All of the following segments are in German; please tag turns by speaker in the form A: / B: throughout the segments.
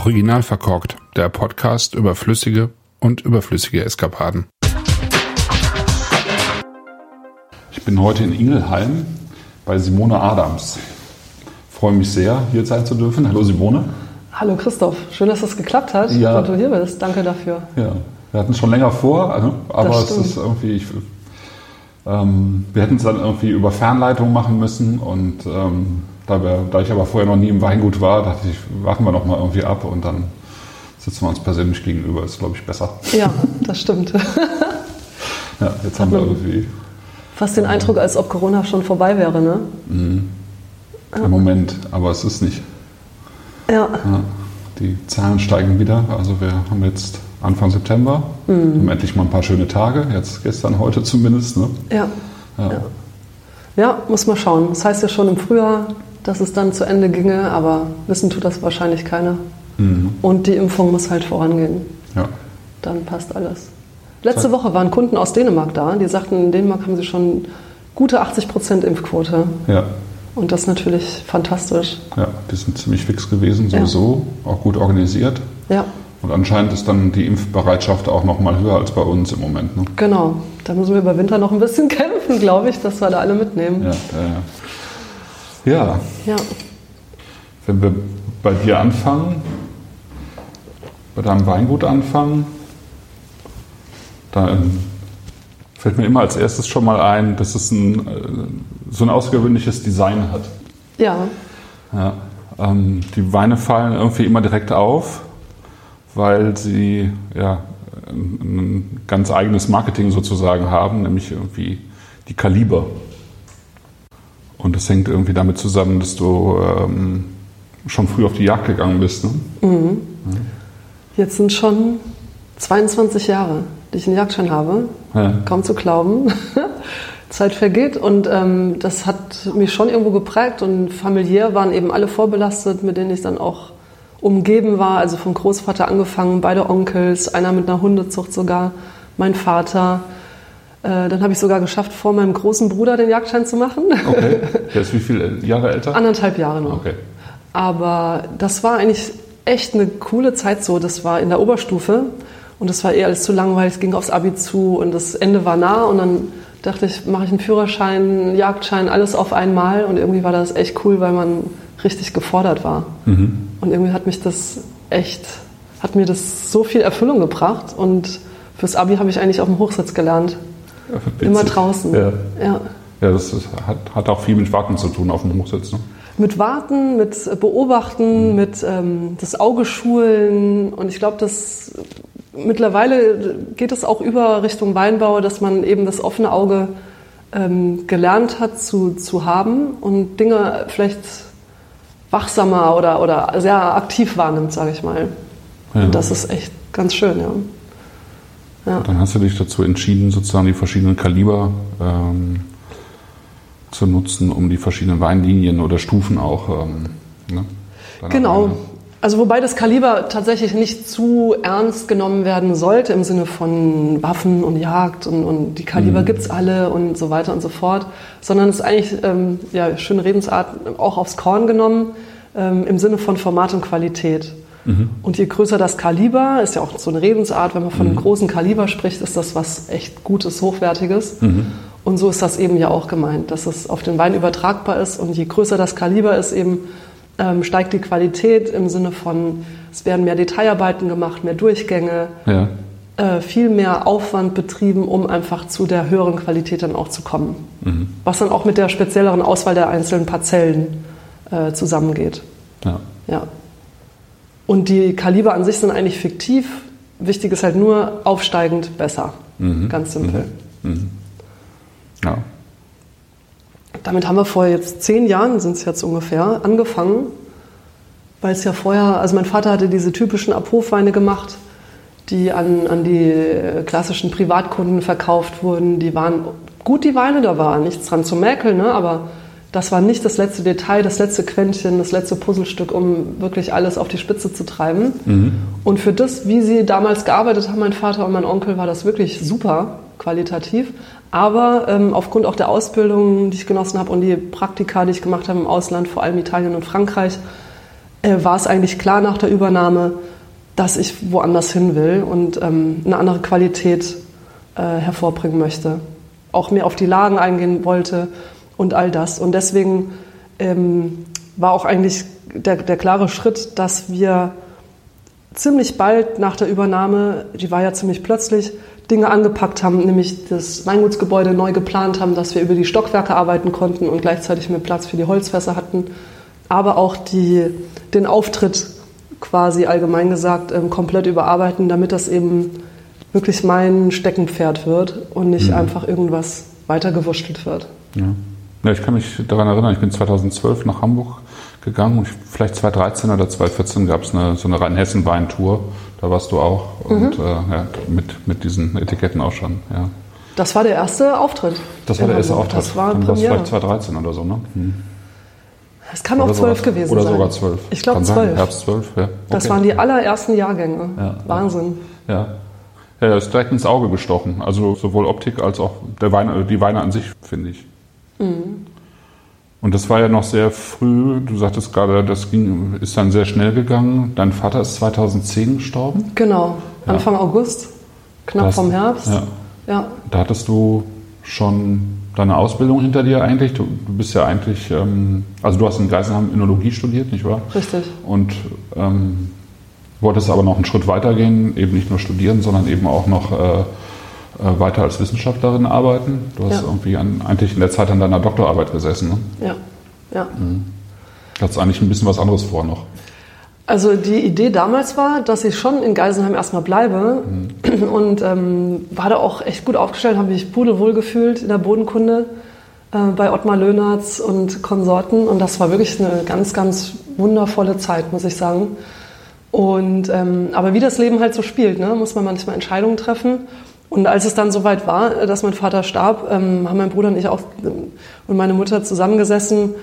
A: Original verkorkt, der Podcast über flüssige und überflüssige Eskapaden. Ich bin heute in Ingelheim bei Simone Adams. freue mich sehr, hier sein zu dürfen. Hallo Simone.
B: Hallo Christoph, schön, dass das geklappt hat ja. und du hier bist. Danke dafür.
A: Ja, wir hatten es schon länger vor, also, aber es ist irgendwie, ich, ähm, wir hätten es dann irgendwie über Fernleitung machen müssen und ähm, da, wir, da, ich aber vorher noch nie im Weingut war, dachte ich, warten wir noch mal irgendwie ab und dann sitzen wir uns persönlich gegenüber. Ist, glaube ich, besser.
B: Ja, das stimmt.
A: ja, jetzt haben wir irgendwie.
B: Fast den Eindruck, als ob Corona schon vorbei wäre, ne?
A: Mhm. Ja. Im Moment, aber es ist nicht.
B: Ja.
A: ja. Die Zahlen steigen wieder. Also wir haben jetzt Anfang September, mhm. haben endlich mal ein paar schöne Tage. Jetzt gestern, heute zumindest. Ne?
B: Ja. ja. ja. Ja, muss man schauen. Das heißt ja schon im Frühjahr, dass es dann zu Ende ginge, aber wissen tut das wahrscheinlich keiner. Mhm. Und die Impfung muss halt vorangehen.
A: Ja.
B: Dann passt alles. Letzte Woche waren Kunden aus Dänemark da, die sagten, in Dänemark haben sie schon gute 80 Prozent Impfquote.
A: Ja.
B: Und das ist natürlich fantastisch.
A: Ja, die sind ziemlich fix gewesen, sowieso, ja. auch gut organisiert.
B: Ja.
A: Und anscheinend ist dann die Impfbereitschaft auch noch mal höher als bei uns im Moment. Ne?
B: Genau, da müssen wir über Winter noch ein bisschen kämpfen, glaube ich, dass wir da alle mitnehmen.
A: Ja, ja. Ja.
B: Ja.
A: Wenn wir bei dir anfangen, bei deinem Weingut anfangen, dann fällt mir immer als erstes schon mal ein, dass es ein, äh, so ein außergewöhnliches Design hat.
B: Ja.
A: ja ähm, die Weine fallen irgendwie immer direkt auf, weil sie ja, ein ganz eigenes Marketing sozusagen haben, nämlich irgendwie die Kaliber. Und das hängt irgendwie damit zusammen, dass du ähm, schon früh auf die Jagd gegangen bist. Ne?
B: Mhm. Ja. Jetzt sind schon 22 Jahre, die ich einen Jagdschein habe. Ja. Kaum zu glauben. Zeit vergeht und ähm, das hat mich schon irgendwo geprägt und familiär waren eben alle vorbelastet, mit denen ich dann auch umgeben war. Also vom Großvater angefangen, beide Onkels, einer mit einer Hundezucht sogar, mein Vater. Äh, dann habe ich sogar geschafft, vor meinem großen Bruder den Jagdschein zu machen.
A: Okay. Der ist wie viele Jahre älter?
B: Anderthalb Jahre noch.
A: Okay.
B: Aber das war eigentlich echt eine coole Zeit so. Das war in der Oberstufe und das war eher alles zu langweilig. Es ging aufs Abi zu und das Ende war nah und dann dachte ich, mache ich einen Führerschein, einen Jagdschein, alles auf einmal und irgendwie war das echt cool, weil man richtig gefordert war. Mhm. Und irgendwie hat mich das echt, hat mir das so viel Erfüllung gebracht und fürs Abi habe ich eigentlich auf dem Hochsitz gelernt. Immer draußen.
A: Ja, ja. ja das ist, hat, hat auch viel mit Warten zu tun auf dem Hochsitz. Ne?
B: Mit Warten, mit Beobachten, mhm. mit ähm, das Auge schulen. Und ich glaube, dass mittlerweile geht es auch über Richtung Weinbau, dass man eben das offene Auge ähm, gelernt hat zu, zu haben und Dinge vielleicht wachsamer oder, oder sehr aktiv wahrnimmt, sage ich mal. Ja. Und das ist echt ganz schön, ja.
A: Ja. Dann hast du dich dazu entschieden, sozusagen die verschiedenen Kaliber ähm, zu nutzen, um die verschiedenen Weinlinien oder Stufen auch. Ähm,
B: ne, genau. Weine. Also wobei das Kaliber tatsächlich nicht zu ernst genommen werden sollte im Sinne von Waffen und Jagd und, und die Kaliber mhm. gibt es alle und so weiter und so fort, sondern es ist eigentlich, ähm, ja, schöne Redensart, auch aufs Korn genommen ähm, im Sinne von Format und Qualität. Mhm. Und je größer das Kaliber, ist ja auch so eine Redensart, wenn man von mhm. einem großen Kaliber spricht, ist das was echt Gutes, Hochwertiges. Mhm. Und so ist das eben ja auch gemeint, dass es auf den Wein übertragbar ist. Und je größer das Kaliber ist, eben ähm, steigt die Qualität im Sinne von, es werden mehr Detailarbeiten gemacht, mehr Durchgänge,
A: ja.
B: äh, viel mehr Aufwand betrieben, um einfach zu der höheren Qualität dann auch zu kommen. Mhm. Was dann auch mit der spezielleren Auswahl der einzelnen Parzellen äh, zusammengeht.
A: Ja.
B: ja. Und die Kaliber an sich sind eigentlich fiktiv. Wichtig ist halt nur aufsteigend besser. Mhm. Ganz simpel.
A: Mhm. mhm. Ja.
B: Damit haben wir vor jetzt zehn Jahren, sind es jetzt ungefähr, angefangen. Weil es ja vorher, also mein Vater hatte diese typischen Abhofweine gemacht, die an, an die klassischen Privatkunden verkauft wurden. Die waren gut, die Weine, da war nichts dran zu mäkeln, ne? aber das war nicht das letzte Detail, das letzte Quäntchen, das letzte Puzzlestück, um wirklich alles auf die Spitze zu treiben. Mhm. Und für das, wie sie damals gearbeitet haben, mein Vater und mein Onkel, war das wirklich super qualitativ. Aber ähm, aufgrund auch der Ausbildung, die ich genossen habe und die Praktika, die ich gemacht habe im Ausland, vor allem Italien und Frankreich, äh, war es eigentlich klar nach der Übernahme, dass ich woanders hin will und ähm, eine andere Qualität äh, hervorbringen möchte. Auch mehr auf die Lagen eingehen wollte und all das. Und deswegen ähm, war auch eigentlich der, der klare Schritt, dass wir ziemlich bald nach der Übernahme, die war ja ziemlich plötzlich, Dinge angepackt haben, nämlich das Weingutsgebäude neu geplant haben, dass wir über die Stockwerke arbeiten konnten und gleichzeitig mehr Platz für die Holzfässer hatten, aber auch die, den Auftritt quasi allgemein gesagt ähm, komplett überarbeiten, damit das eben wirklich mein Steckenpferd wird und nicht mhm. einfach irgendwas weitergewurschtelt wird.
A: Ja. Ja. ich kann mich daran erinnern, ich bin 2012 nach Hamburg gegangen und vielleicht 2013 oder 2014 gab es eine, so eine Rheinhessen-Wein-Tour. Da warst du auch und mhm. äh, ja, mit, mit diesen Etiketten auch schon. Ja.
B: Das war der erste Auftritt.
A: Das war der erste Auftritt.
B: Das war
A: Dann war vielleicht 2013 oder so, ne? Hm.
B: Es kann oder auch zwölf gewesen
A: oder
B: sein.
A: Oder sogar zwölf.
B: Ich glaube zwölf.
A: Herbst zwölf, ja. Okay.
B: Das waren die allerersten Jahrgänge. Ja, Wahnsinn.
A: Ja. Ja, ist direkt ins Auge gestochen. Also sowohl Optik als auch der Wein, die Weine an sich, finde ich. Mhm. Und das war ja noch sehr früh. Du sagtest gerade, das ging, ist dann sehr schnell gegangen. Dein Vater ist 2010 gestorben?
B: Genau, Anfang ja. August, knapp das, vom Herbst.
A: Ja. ja. Da hattest du schon deine Ausbildung hinter dir eigentlich. Du, du bist ja eigentlich, ähm, also du hast in Geisenheim Innologie studiert, nicht wahr?
B: Richtig.
A: Und ähm, wolltest aber noch einen Schritt weiter gehen, eben nicht nur studieren, sondern eben auch noch äh, weiter als Wissenschaftlerin arbeiten. Du hast ja. irgendwie an, eigentlich in der Zeit an deiner Doktorarbeit gesessen. Ne?
B: Ja, ja. Mhm.
A: Du hattest eigentlich ein bisschen was anderes vor noch.
B: Also die Idee damals war, dass ich schon in Geisenheim erstmal bleibe mhm. und ähm, war da auch echt gut aufgestellt, habe mich pudelwohl gefühlt in der Bodenkunde äh, bei Ottmar Löhnertz und Konsorten und das war wirklich eine ganz, ganz wundervolle Zeit, muss ich sagen. Und ähm, aber wie das Leben halt so spielt, ne, muss man manchmal Entscheidungen treffen und als es dann soweit war, dass mein Vater starb, ähm, haben mein Bruder und ich auch und meine Mutter zusammengesessen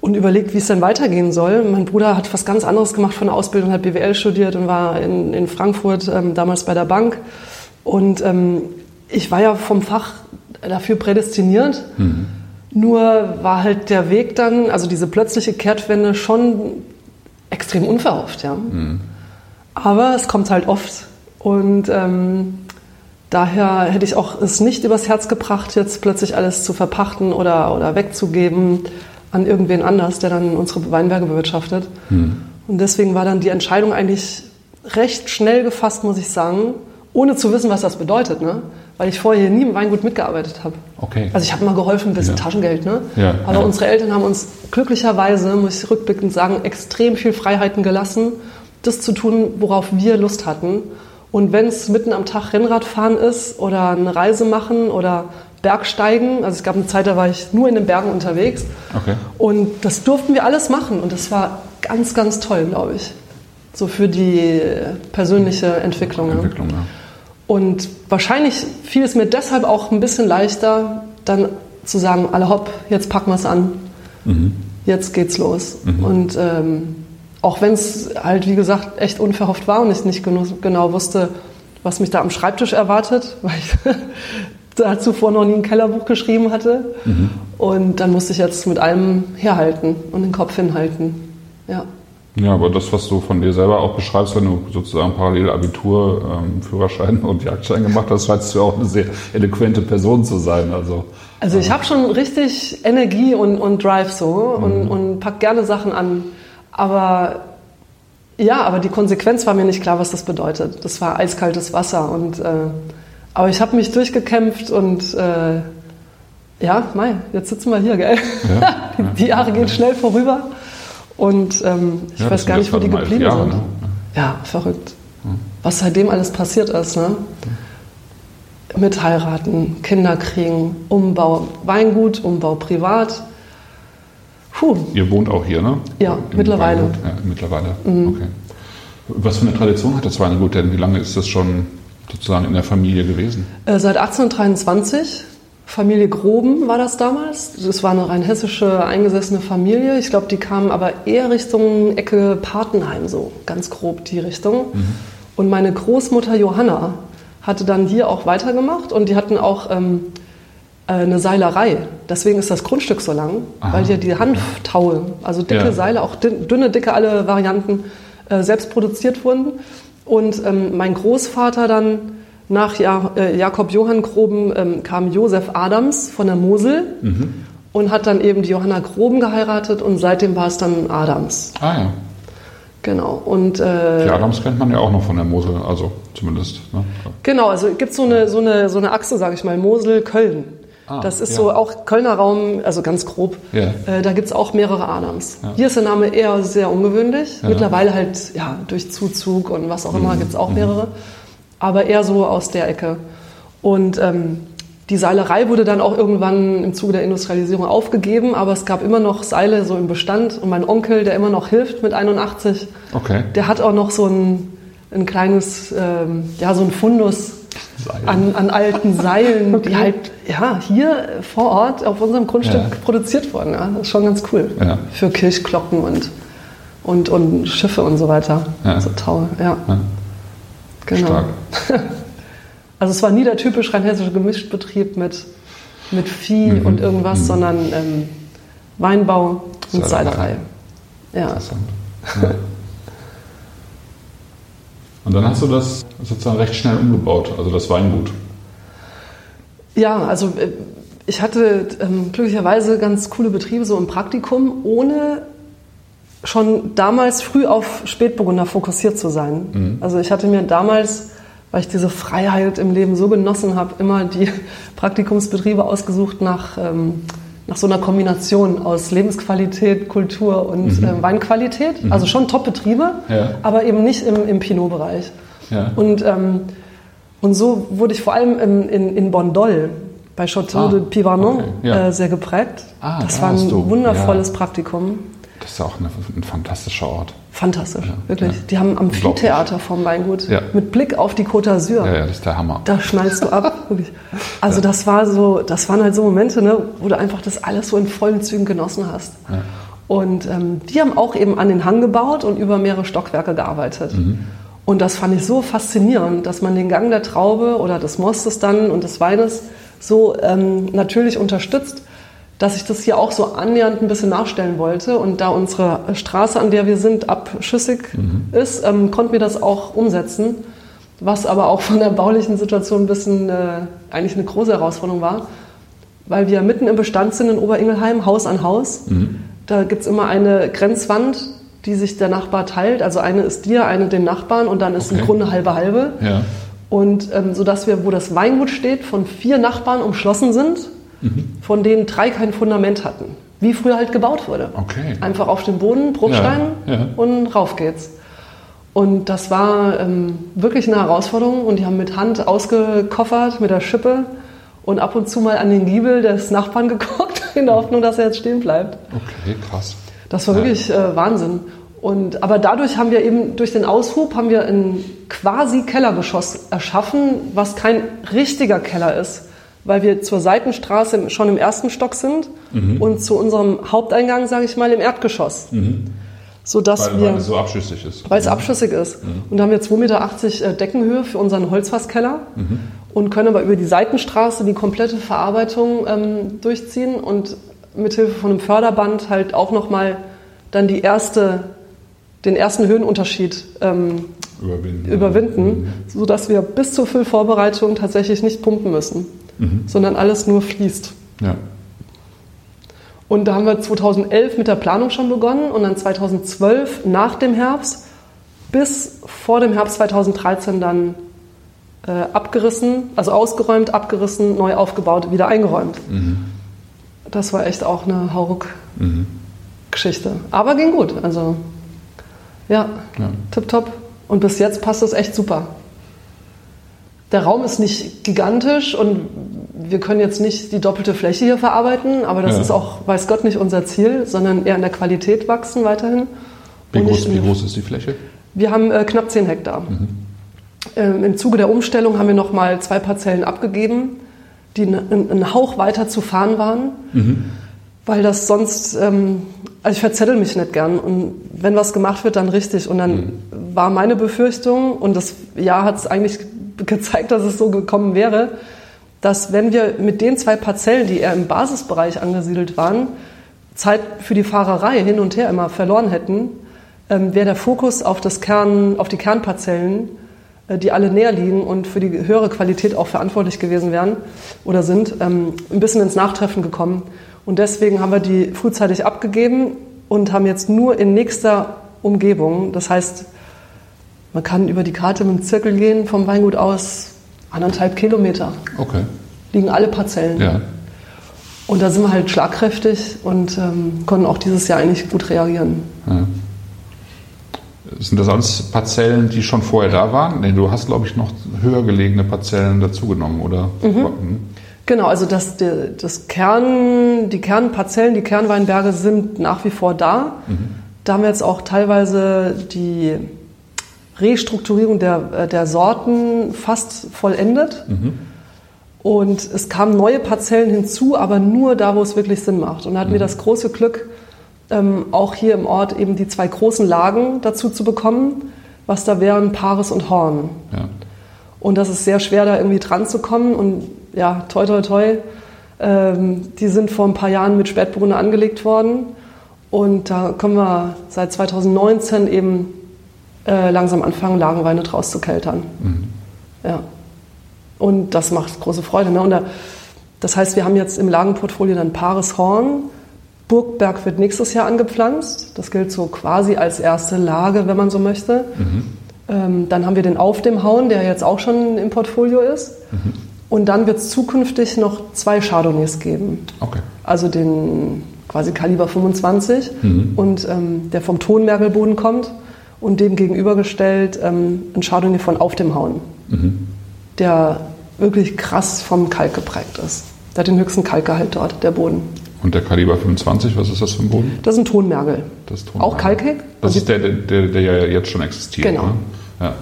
B: und überlegt, wie es denn weitergehen soll. Mein Bruder hat was ganz anderes gemacht von der Ausbildung, hat BWL studiert und war in, in Frankfurt ähm, damals bei der Bank. Und ähm, ich war ja vom Fach dafür prädestiniert. Mhm. Nur war halt der Weg dann, also diese plötzliche Kehrtwende schon extrem unverhofft, ja. Mhm. Aber es kommt halt oft. Und ähm, Daher hätte ich auch es nicht übers Herz gebracht, jetzt plötzlich alles zu verpachten oder, oder wegzugeben an irgendwen anders, der dann unsere Weinberge bewirtschaftet. Hm. Und deswegen war dann die Entscheidung eigentlich recht schnell gefasst, muss ich sagen, ohne zu wissen, was das bedeutet, ne? weil ich vorher nie im Weingut mitgearbeitet habe.
A: Okay.
B: Also ich habe mal geholfen, ein bisschen ja. Taschengeld, ne?
A: Ja,
B: aber
A: ja.
B: unsere Eltern haben uns glücklicherweise, muss ich rückblickend sagen, extrem viel Freiheiten gelassen, das zu tun, worauf wir Lust hatten. Und wenn es mitten am Tag Rennradfahren ist oder eine Reise machen oder Bergsteigen, also es gab eine Zeit, da war ich nur in den Bergen unterwegs.
A: Okay.
B: Und das durften wir alles machen und das war ganz, ganz toll, glaube ich. So für die persönliche Entwicklung.
A: Entwicklung ja.
B: Und wahrscheinlich fiel es mir deshalb auch ein bisschen leichter, dann zu sagen, alle hopp, jetzt packen wir es an. Mhm. Jetzt geht's los. Mhm. Und ähm, auch wenn es halt, wie gesagt, echt unverhofft war und ich nicht genau wusste, was mich da am Schreibtisch erwartet, weil ich da zuvor noch nie ein Kellerbuch geschrieben hatte. Mhm. Und dann musste ich jetzt mit allem herhalten und den Kopf hinhalten. Ja.
A: Ja, aber das, was du von dir selber auch beschreibst, wenn du sozusagen parallel Abitur, ähm, Führerschein und Jagdschein gemacht hast, scheinst du auch eine sehr eloquente Person zu sein. Also,
B: also ich habe schon richtig Energie und, und Drive so mhm. und, und pack gerne Sachen an. Aber ja, aber die Konsequenz war mir nicht klar, was das bedeutet. Das war eiskaltes Wasser. Und, äh, aber ich habe mich durchgekämpft und äh, ja, Mai, jetzt sitzen wir hier, gell? Ja, die, die Jahre gehen schnell vorüber. Und ähm, ich ja, weiß gar nicht, wo die geblieben Jahre, sind. Ne? Ja, verrückt. Was seitdem alles passiert ist. Ne? Mit heiraten, Kinder kriegen, Umbau Weingut, Umbau privat.
A: Puh. Ihr wohnt auch hier, ne?
B: Ja, Im mittlerweile.
A: Ja, mittlerweile. Mhm. Okay. Was für eine Tradition hat das Weingut denn? Wie lange ist das schon sozusagen in der Familie gewesen?
B: Äh, seit 1823. Familie Groben war das damals. Das war eine rein hessische eingesessene Familie. Ich glaube, die kamen aber eher Richtung Ecke Patenheim, so ganz grob die Richtung. Mhm. Und meine Großmutter Johanna hatte dann hier auch weitergemacht und die hatten auch ähm, eine Seilerei. Deswegen ist das Grundstück so lang, Aha. weil ja die Hanftaue, also dicke ja. Seile, auch dünne, dicke, alle Varianten äh, selbst produziert wurden. Und ähm, mein Großvater dann nach ja äh, Jakob Johann Groben ähm, kam Josef Adams von der Mosel mhm. und hat dann eben die Johanna Groben geheiratet und seitdem war es dann Adams.
A: Ah ja.
B: Genau. Und, äh,
A: die Adams kennt man ja auch noch von der Mosel, also zumindest. Ne?
B: Genau, also es gibt so eine, so eine, so eine Achse, sage ich mal, Mosel-Köln. Ah, das ist ja. so auch Kölner Raum, also ganz grob. Ja. Äh, da gibt es auch mehrere Adams. Ja. Hier ist der Name eher sehr ungewöhnlich. Mittlerweile halt ja, durch Zuzug und was auch immer mhm. gibt es auch mhm. mehrere. Aber eher so aus der Ecke. Und ähm, die Seilerei wurde dann auch irgendwann im Zuge der Industrialisierung aufgegeben, aber es gab immer noch Seile so im Bestand. Und mein Onkel, der immer noch hilft mit 81, okay. der hat auch noch so ein, ein kleines, ähm, ja, so ein Fundus an, an, alten Seilen, okay. die halt ja, hier vor Ort auf unserem Grundstück ja. produziert wurden. Ja. Das ist schon ganz cool. Ja. Für Kirchglocken und, und, und Schiffe und so weiter. Ja. So Taue, ja. Genau. Stark. Also es war nie der typisch rheinhessische Gemischtbetrieb mit, mit Vieh mhm. und irgendwas, mhm. sondern ähm, Weinbau und Seilerei. Ja. Interessant. Ja.
A: Und dann hast du das sozusagen recht schnell umgebaut, also das Weingut.
B: Ja, also äh, ich hatte ähm, glücklicherweise ganz coole Betriebe so im Praktikum, ohne schon damals früh auf Spätburgunder fokussiert zu sein. Mhm. Also ich hatte mir damals weil ich diese Freiheit im Leben so genossen habe, immer die Praktikumsbetriebe ausgesucht nach, ähm, nach so einer Kombination aus Lebensqualität, Kultur und mhm. äh, Weinqualität. Mhm. Also schon Top-Betriebe, ja. aber eben nicht im, im Pinot-Bereich. Ja. Und, ähm, und so wurde ich vor allem in, in, in Bondol bei Chateau ah, de Pivarnon okay. ja. äh, sehr geprägt. Ah, das da war ein wundervolles Praktikum.
A: Das ist auch eine, ein fantastischer Ort.
B: Fantastisch, ja, wirklich. Ja. Die haben Amphitheater vom Weingut ja. mit Blick auf die Côte d'Azur.
A: Ja, ja, das ist der Hammer.
B: Da schnallst du ab, wirklich. Also das war so, das waren halt so Momente, ne, wo du einfach das alles so in vollen Zügen genossen hast. Und ähm, die haben auch eben an den Hang gebaut und über mehrere Stockwerke gearbeitet. Mhm. Und das fand ich so faszinierend, dass man den Gang der Traube oder des Mostes dann und des Weines so ähm, natürlich unterstützt dass ich das hier auch so annähernd ein bisschen nachstellen wollte. Und da unsere Straße, an der wir sind, abschüssig mhm. ist, ähm, konnten wir das auch umsetzen. Was aber auch von der baulichen Situation ein bisschen äh, eigentlich eine große Herausforderung war, weil wir mitten im Bestand sind in Oberingelheim, Haus an Haus. Mhm. Da gibt es immer eine Grenzwand, die sich der Nachbar teilt. Also eine ist dir, eine dem Nachbarn und dann ist okay. im Grunde halbe halbe. Ja. Und ähm, so dass wir, wo das Weingut steht, von vier Nachbarn umschlossen sind mhm. von denen drei kein Fundament hatten. Wie früher halt gebaut wurde. Okay. Einfach auf dem Boden, Bruchstein ja, ja. und rauf geht's. Und das war ähm, wirklich eine Herausforderung und die haben mit Hand ausgekoffert mit der Schippe und ab und zu mal an den Giebel des Nachbarn geguckt, in der Hoffnung, dass er jetzt stehen bleibt.
A: Okay, krass.
B: Das war wirklich äh, Wahnsinn. Und, aber dadurch haben wir eben, durch den Aushub, haben wir ein quasi Kellergeschoss erschaffen, was kein richtiger Keller ist weil wir zur Seitenstraße schon im ersten Stock sind mhm. und zu unserem Haupteingang, sage ich mal, im Erdgeschoss. Mhm.
A: Sodass weil, wir, weil es so abschüssig ist.
B: Weil es mhm. abschüssig ist. Mhm. Und da haben wir 2,80 Meter äh, Deckenhöhe für unseren Holzfasskeller mhm. und können aber über die Seitenstraße die komplette Verarbeitung ähm, durchziehen und mithilfe von einem Förderband halt auch nochmal dann die erste, den ersten Höhenunterschied ähm, überwinden, überwinden mhm. sodass wir bis zur Füllvorbereitung tatsächlich nicht pumpen müssen mhm. sondern alles nur fließt. Ja. Und da haben wir 2011 mit der Planung schon begonnen und dann 2012 nach dem Herbst bis vor dem Herbst 2013 dann äh, abgerissen, also ausgeräumt, abgerissen, neu aufgebaut, wieder eingeräumt. Mhm. Das war echt auch eine Hauruck-Geschichte. Mhm. Aber ging gut. Also ja, ja. tipptopp. Und bis jetzt passt das echt super der Raum ist nicht gigantisch und wir können jetzt nicht die doppelte Fläche hier verarbeiten, aber das ja. ist auch, weiß Gott, nicht unser Ziel, sondern eher in der Qualität wachsen weiterhin.
A: Wie, groß, wie groß, ist die Fläche?
B: Wir haben äh, knapp 10 Hektar. Mhm. Ähm, Im Zuge der Umstellung haben wir nochmal zwei Parzellen abgegeben, die einen Hauch weiter zu fahren waren, mhm. Weil das sonst, ähm, also ich verzettel mich nicht gern und wenn was gemacht wird, dann richtig. Und dann mhm. war meine Befürchtung, und das Jahr hat es eigentlich gezeigt, dass es so gekommen wäre, dass wenn wir mit den zwei Parzellen, die eher im Basisbereich angesiedelt waren, Zeit für die Fahrerei hin und her immer verloren hätten, ähm, wäre der Fokus auf, das Kern, auf die Kernparzellen, äh, die alle näher liegen und für die höhere Qualität auch verantwortlich gewesen wären oder sind, ähm, ein bisschen ins Nachtreffen gekommen. Und deswegen haben wir die frühzeitig abgegeben und haben jetzt nur in nächster Umgebung, das heißt, man kann über die Karte mit dem Zirkel gehen vom Weingut aus anderthalb Kilometer.
A: Okay.
B: Liegen alle Parzellen.
A: Ja.
B: Und da sind wir halt schlagkräftig und ähm, konnten auch dieses Jahr eigentlich gut reagieren. Ja.
A: Sind das alles Parzellen, die schon vorher da waren? Nee, du hast, glaube ich, noch höher gelegene Parzellen dazugenommen, oder? Mhm.
B: Genau, also das, das Kern, die Kernparzellen, die Kernweinberge sind nach wie vor da. Mhm. Da haben wir jetzt auch teilweise die Restrukturierung der, äh, der Sorten fast vollendet. Mhm. Und es kamen neue Parzellen hinzu, aber nur da, wo es wirklich Sinn macht. Und da hatten mhm. wir das große Glück, ähm, auch hier im Ort eben die zwei großen Lagen dazu zu bekommen, was da wären Paris und Horn. Ja. Und das ist sehr schwer, da irgendwie dran zu kommen. Und ja, toi, toi, toi, ähm, die sind vor ein paar Jahren mit Spätburgunder angelegt worden. Und da können wir seit 2019 eben äh, langsam anfangen, Lagenweine draus zu keltern. Mhm. Ja. Und das macht große Freude. Ne? Und da, das heißt, wir haben jetzt im Lagenportfolio dann Paris Horn. Burgberg wird nächstes Jahr angepflanzt. Das gilt so quasi als erste Lage, wenn man so möchte. Mhm. Ähm, dann haben wir den Auf dem Hauen, der jetzt auch schon im Portfolio ist. Mhm. Und dann wird es zukünftig noch zwei Chardonnays geben. Okay. Also den quasi Kaliber 25 mhm. und ähm, der vom Tonmergelboden kommt und dem gegenübergestellt ähm, ein Chardonnay von Auf dem Hauen. Mhm der wirklich krass vom Kalk geprägt ist. Der hat den höchsten Kalkgehalt dort, der Boden.
A: Und der Kaliber 25, was ist das für ein Boden?
B: Das ist ein Tonmergel. Das ist Tonmergel. Auch kalkig.
A: Das ist der, der, der ja jetzt schon existiert.
B: Genau. Ne?
A: Ja.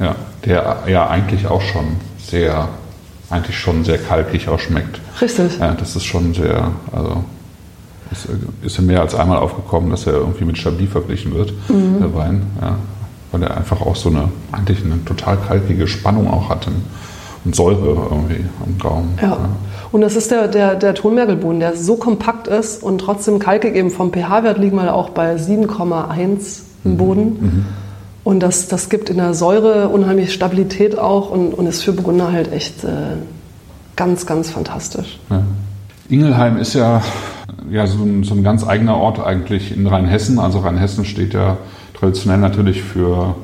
A: ja, der ja eigentlich auch schon sehr, eigentlich schon sehr kalkig auch schmeckt.
B: Richtig.
A: Ja, das ist schon sehr, also ist, ist mir mehr als einmal aufgekommen, dass er irgendwie mit Chablis verglichen wird, mhm. der Wein. Ja weil er einfach auch so eine, eigentlich eine total kalkige Spannung auch hat und Säure irgendwie am Gaumen.
B: Ja. ja. Und das ist der, der, der Tonmergelboden, der so kompakt ist und trotzdem kalkig eben vom pH-Wert liegen wir auch bei 7,1 im mhm. Boden. Mhm. Und das, das gibt in der Säure unheimlich Stabilität auch und, und ist für Burgunder halt echt äh, ganz, ganz fantastisch.
A: Ja. Ingelheim ist ja, ja so, ein, so ein ganz eigener Ort eigentlich in Rheinhessen. Also Rheinhessen steht ja traditionell natürlich für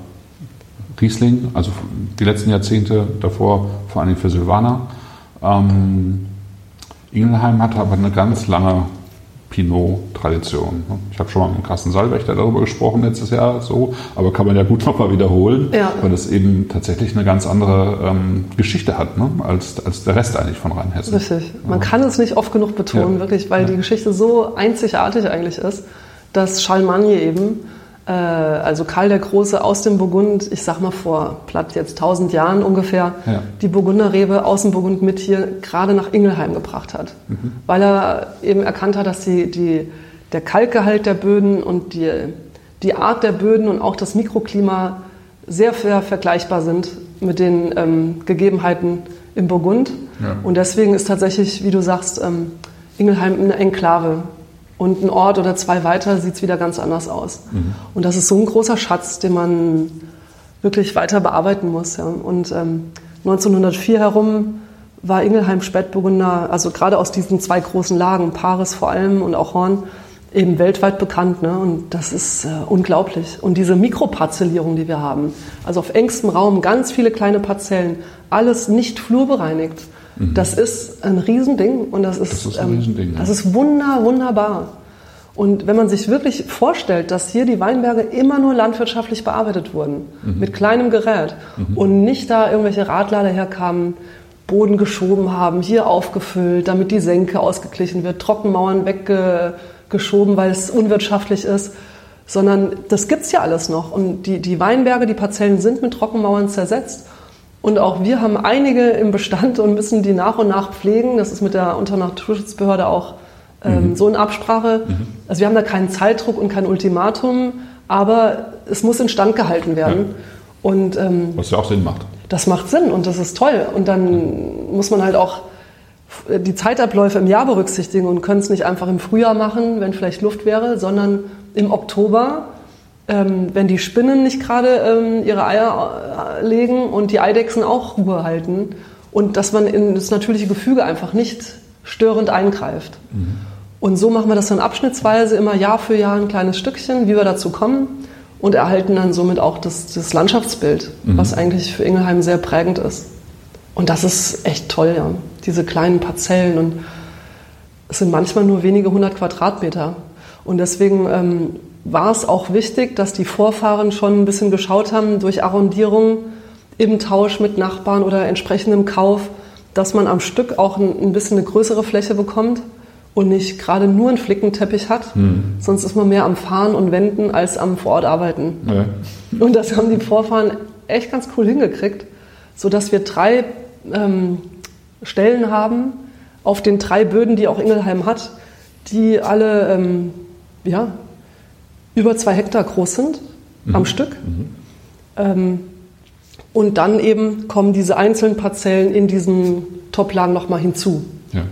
A: Riesling, also die letzten Jahrzehnte davor vor allem für Silvaner. Ähm, Ingelheim hatte aber eine ganz lange Pinot-Tradition. Ich habe schon mal mit Carsten Salwächter darüber gesprochen letztes Jahr, so, aber kann man ja gut nochmal wiederholen, ja. weil das eben tatsächlich eine ganz andere ähm, Geschichte hat, ne? als, als der Rest eigentlich von Rheinhessen.
B: Richtig. Man ja. kann es nicht oft genug betonen, ja. wirklich, weil die Geschichte so einzigartig eigentlich ist, dass Charlemagne eben also Karl der Große aus dem Burgund, ich sag mal vor platt jetzt 1000 Jahren ungefähr, ja. die Burgunderrebe aus dem Burgund mit hier gerade nach Ingelheim gebracht hat. Mhm. Weil er eben erkannt hat, dass die, die, der Kalkgehalt der Böden und die, die Art der Böden und auch das Mikroklima sehr ver vergleichbar sind mit den ähm, Gegebenheiten im Burgund. Ja. Und deswegen ist tatsächlich, wie du sagst, ähm, Ingelheim eine Enklave und ein Ort oder zwei weiter sieht es wieder ganz anders aus. Mhm. Und das ist so ein großer Schatz, den man wirklich weiter bearbeiten muss. Ja. Und ähm, 1904 herum war Ingelheim Spätburgunder, also gerade aus diesen zwei großen Lagen, Paris vor allem und auch Horn, eben weltweit bekannt. Ne? Und das ist äh, unglaublich. Und diese Mikroparzellierung, die wir haben, also auf engstem Raum ganz viele kleine Parzellen, alles nicht flurbereinigt. Mhm. Das ist ein Riesending und das ist, das ist, ein ähm, Riesending, das ist wunder, wunderbar. Und wenn man sich wirklich vorstellt, dass hier die Weinberge immer nur landwirtschaftlich bearbeitet wurden, mhm. mit kleinem Gerät mhm. und nicht da irgendwelche Radlader herkamen, Boden geschoben haben, hier aufgefüllt, damit die Senke ausgeglichen wird, Trockenmauern weggeschoben, weil es unwirtschaftlich ist, sondern das gibt es ja alles noch. Und die, die Weinberge, die Parzellen sind mit Trockenmauern zersetzt. Und auch wir haben einige im Bestand und müssen die nach und nach pflegen. Das ist mit der Unternaturschutzbehörde auch ähm, mhm. so in Absprache. Mhm. Also wir haben da keinen Zeitdruck und kein Ultimatum, aber es muss instand gehalten werden. Ja. Und,
A: ähm, Was ja auch Sinn macht.
B: das macht Sinn und das ist toll. Und dann muss man halt auch die Zeitabläufe im Jahr berücksichtigen und können es nicht einfach im Frühjahr machen, wenn vielleicht Luft wäre, sondern im Oktober, ähm, wenn die Spinnen nicht gerade ähm, ihre Eier äh, legen und die Eidechsen auch Ruhe halten und dass man in das natürliche Gefüge einfach nicht störend eingreift. Mhm. Und so machen wir das dann abschnittsweise immer Jahr für Jahr ein kleines Stückchen, wie wir dazu kommen und erhalten dann somit auch das, das Landschaftsbild, mhm. was eigentlich für Ingelheim sehr prägend ist. Und das ist echt toll, ja. Diese kleinen Parzellen und es sind manchmal nur wenige hundert Quadratmeter. Und deswegen ähm, war es auch wichtig, dass die Vorfahren schon ein bisschen geschaut haben durch Arrondierung im Tausch mit Nachbarn oder entsprechendem Kauf, dass man am Stück auch ein, bisschen eine größere Fläche bekommt und nicht gerade nur einen Flickenteppich hat. Mhm. Sonst ist man mehr am Fahren und Wenden als am Vorortarbeiten. Ja. Und das haben die Vorfahren echt ganz cool hingekriegt, sodass wir drei ähm, Stellen haben auf den drei Böden, die auch Ingelheim hat, die alle ähm, ja, über zwei Hektar groß sind mhm. am Stück. Mhm. Ähm, und dann eben kommen diese einzelnen Parzellen in diesen Toplagen nochmal hinzu. Ja.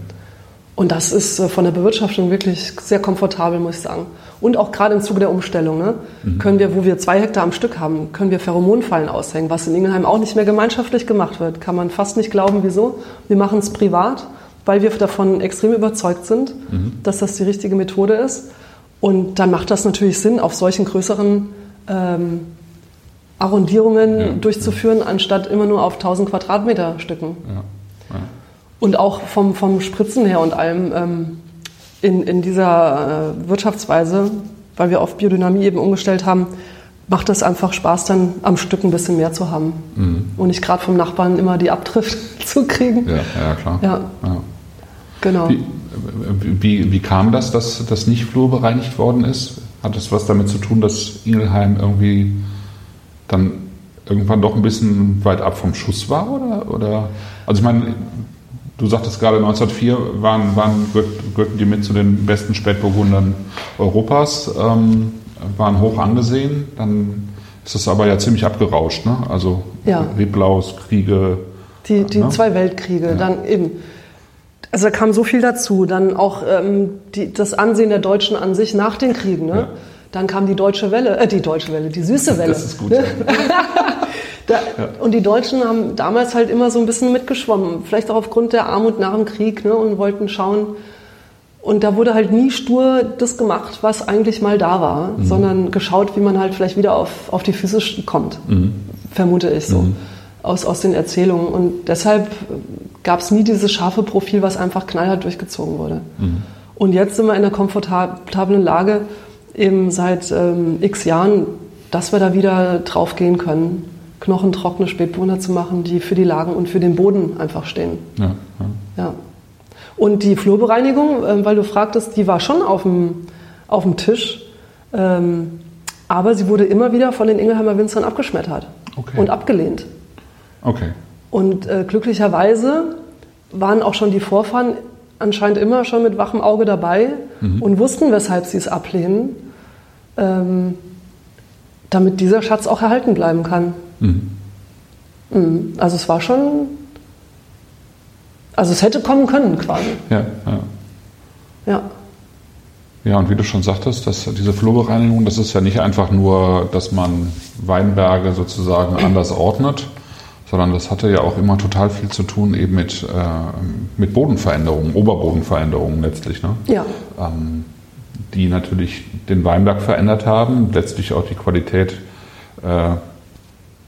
B: Und das ist äh, von der Bewirtschaftung wirklich sehr komfortabel, muss ich sagen. Und auch gerade im Zuge der Umstellung ne, mhm. können wir, wo wir zwei Hektar am Stück haben, können wir Pheromonfallen aushängen, was in Ingelheim auch nicht mehr gemeinschaftlich gemacht wird. Kann man fast nicht glauben, wieso. Wir machen es privat, weil wir davon extrem überzeugt sind, mhm. dass das die richtige Methode ist. Und dann macht das natürlich Sinn, auf solchen größeren ähm, Arrondierungen ja, durchzuführen, ja. anstatt immer nur auf 1000 Quadratmeter Stücken. Ja. Und auch vom, vom Spritzen her und allem ähm, in, in dieser äh, Wirtschaftsweise, weil wir auf Biodynamie eben umgestellt haben, macht es einfach Spaß, dann am Stück ein bisschen mehr zu haben. Mhm. Und nicht gerade vom Nachbarn immer die Abtrift zu kriegen.
A: Ja, ja klar.
B: Ja. ja. Genau.
A: Wie, wie, wie, kam das, dass das nicht flurbereinigt worden ist? Hat das was damit zu tun, dass Ingelheim irgendwie dann irgendwann doch ein bisschen weit ab vom Schuss war? Oder, oder? Also ich meine, Du sagtest gerade 1904 waren, waren, gehörten die mit zu den besten Spätburgundern Europas, ähm, waren hoch angesehen. Dann ist das aber ja ziemlich abgerauscht. Ne? Also ja. Reblaus, Kriege.
B: Die, die ne? zwei Weltkriege, ja. dann eben. Also da kam so viel dazu. Dann auch ähm, die, das Ansehen der Deutschen an sich nach den Kriegen. Ne? Ja. Dann kam die Deutsche Welle, äh, die Deutsche Welle, die süße Welle.
A: Das ist gut. Ne?
B: Da, ja. Und die Deutschen haben damals halt immer so ein bisschen mitgeschwommen, vielleicht auch aufgrund der Armut nach dem Krieg ne, und wollten schauen. Und da wurde halt nie stur das gemacht, was eigentlich mal da war, mhm. sondern geschaut, wie man halt vielleicht wieder auf, auf die Füße kommt, mhm. vermute ich so, mhm. aus, aus den Erzählungen. Und deshalb gab es nie dieses scharfe Profil, was einfach knallhart durchgezogen wurde. Mhm. Und jetzt sind wir in der komfortablen Lage, eben seit ähm, x Jahren, dass wir da wieder drauf gehen können knochentrockene Spätburgunder zu machen, die für die Lagen und für den Boden einfach stehen. Ja, ja. ja. Und die Flurbereinigung, äh, weil du fragtest, die war schon auf dem, auf dem Tisch, ähm, aber sie wurde immer wieder von den Ingelheimer Winzern abgeschmettert okay. und abgelehnt.
A: Okay.
B: Und äh, glücklicherweise waren auch schon die Vorfahren anscheinend immer schon mit wachem Auge dabei mhm. und wussten, weshalb sie es ablehnen, ähm, damit dieser Schatz auch erhalten bleiben kann. Mhm. mhm. Also es war schon, also es hätte kommen können quasi.
A: Ja, ja.
B: Ja.
A: Ja, und wie du schon sagtest, dass diese Flurbereinigung, das ist ja nicht einfach nur, dass man Weinberge sozusagen anders ordnet, sondern das hatte ja auch immer total viel zu tun eben mit, äh, mit Bodenveränderungen, Oberbodenveränderungen letztlich. Ne?
B: Ja.
A: Ähm, die natürlich den Weinberg verändert haben, letztlich auch die Qualität äh,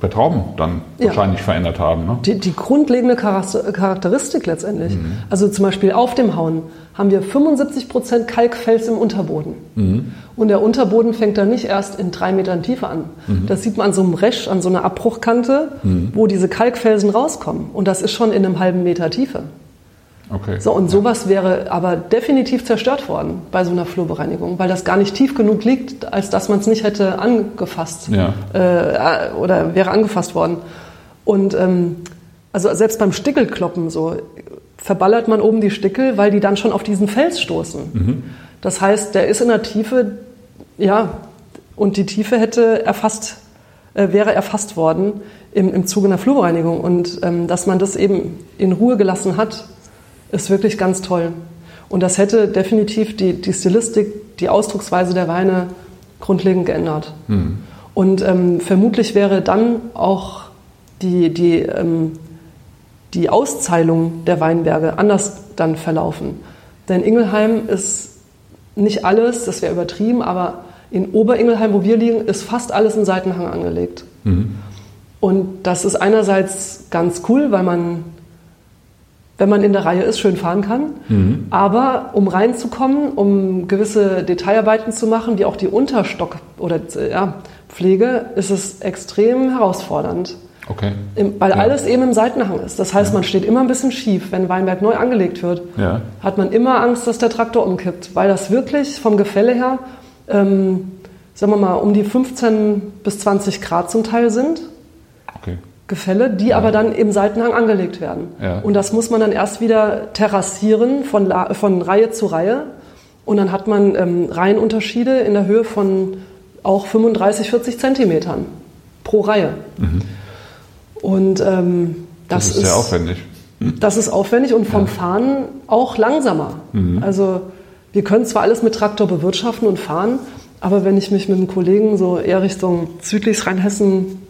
A: der Trauben dann ja. wahrscheinlich verändert haben. Ne?
B: Die, die, grundlegende Charakteristik letztendlich. Mhm. Also zum Beispiel auf dem Hauen haben wir 75 Prozent Kalkfels im Unterboden. Mhm. Und der Unterboden fängt dann nicht erst in drei Metern Tiefe an. Mhm. Das sieht man an so einem Resch, an so einer Abbruchkante, mhm. wo diese Kalkfelsen rauskommen. Und das ist schon in einem halben Meter Tiefe.
A: Okay.
B: So, und sowas wäre aber definitiv zerstört worden bei so einer Flurbereinigung, weil das gar nicht tief genug liegt, als dass man es nicht hätte angefasst
A: ja.
B: äh, oder wäre angefasst worden. Und ähm, also selbst beim Stickelkloppen so verballert man oben die Stickel, weil die dann schon auf diesen Fels stoßen. Mhm. Das heißt, der ist in der Tiefe, ja, und die Tiefe hätte erfasst äh, wäre erfasst worden im, im Zuge einer Flurbereinigung. Und ähm, dass man das eben in Ruhe gelassen hat, ist wirklich ganz toll. Und das hätte definitiv die, die Stilistik, die Ausdrucksweise der Weine grundlegend geändert. Mhm. Und ähm, vermutlich wäre dann auch die, die, ähm, die Auszeilung der Weinberge anders dann verlaufen. Denn Ingelheim ist nicht alles, das wäre übertrieben, aber in Oberingelheim, wo wir liegen, ist fast alles in Seitenhang angelegt. Mhm. Und das ist einerseits ganz cool, weil man, wenn man in der Reihe ist, schön fahren kann. Mhm. Aber um reinzukommen, um gewisse Detailarbeiten zu machen, wie auch die Unterstock- oder ja, Pflege, ist es extrem herausfordernd.
A: Okay.
B: weil ja. alles eben im Seitenhang ist. Das heißt, ja. man steht immer ein bisschen schief. Wenn Weinberg neu angelegt wird, ja. hat man immer Angst, dass der Traktor umkippt, weil das wirklich vom Gefälle her, ähm, sagen wir mal, um die 15 bis 20 Grad zum Teil sind. Okay. Gefälle, die aber dann im Seitenhang angelegt werden. Und das muss man dann erst wieder terrassieren von, von Reihe zu Reihe. Und dann hat man ähm, Reihenunterschiede in der Höhe von auch 35, 40 Zentimetern pro Reihe. Mhm. Und ähm, das, das, ist sehr
A: aufwendig.
B: Hm? Das ist aufwendig und vom ja. Fahren auch langsamer. Mhm. Also wir können zwar alles mit Traktor bewirtschaften und fahren, aber wenn ich mich mit einem Kollegen so eher Richtung südlichs Rheinhessen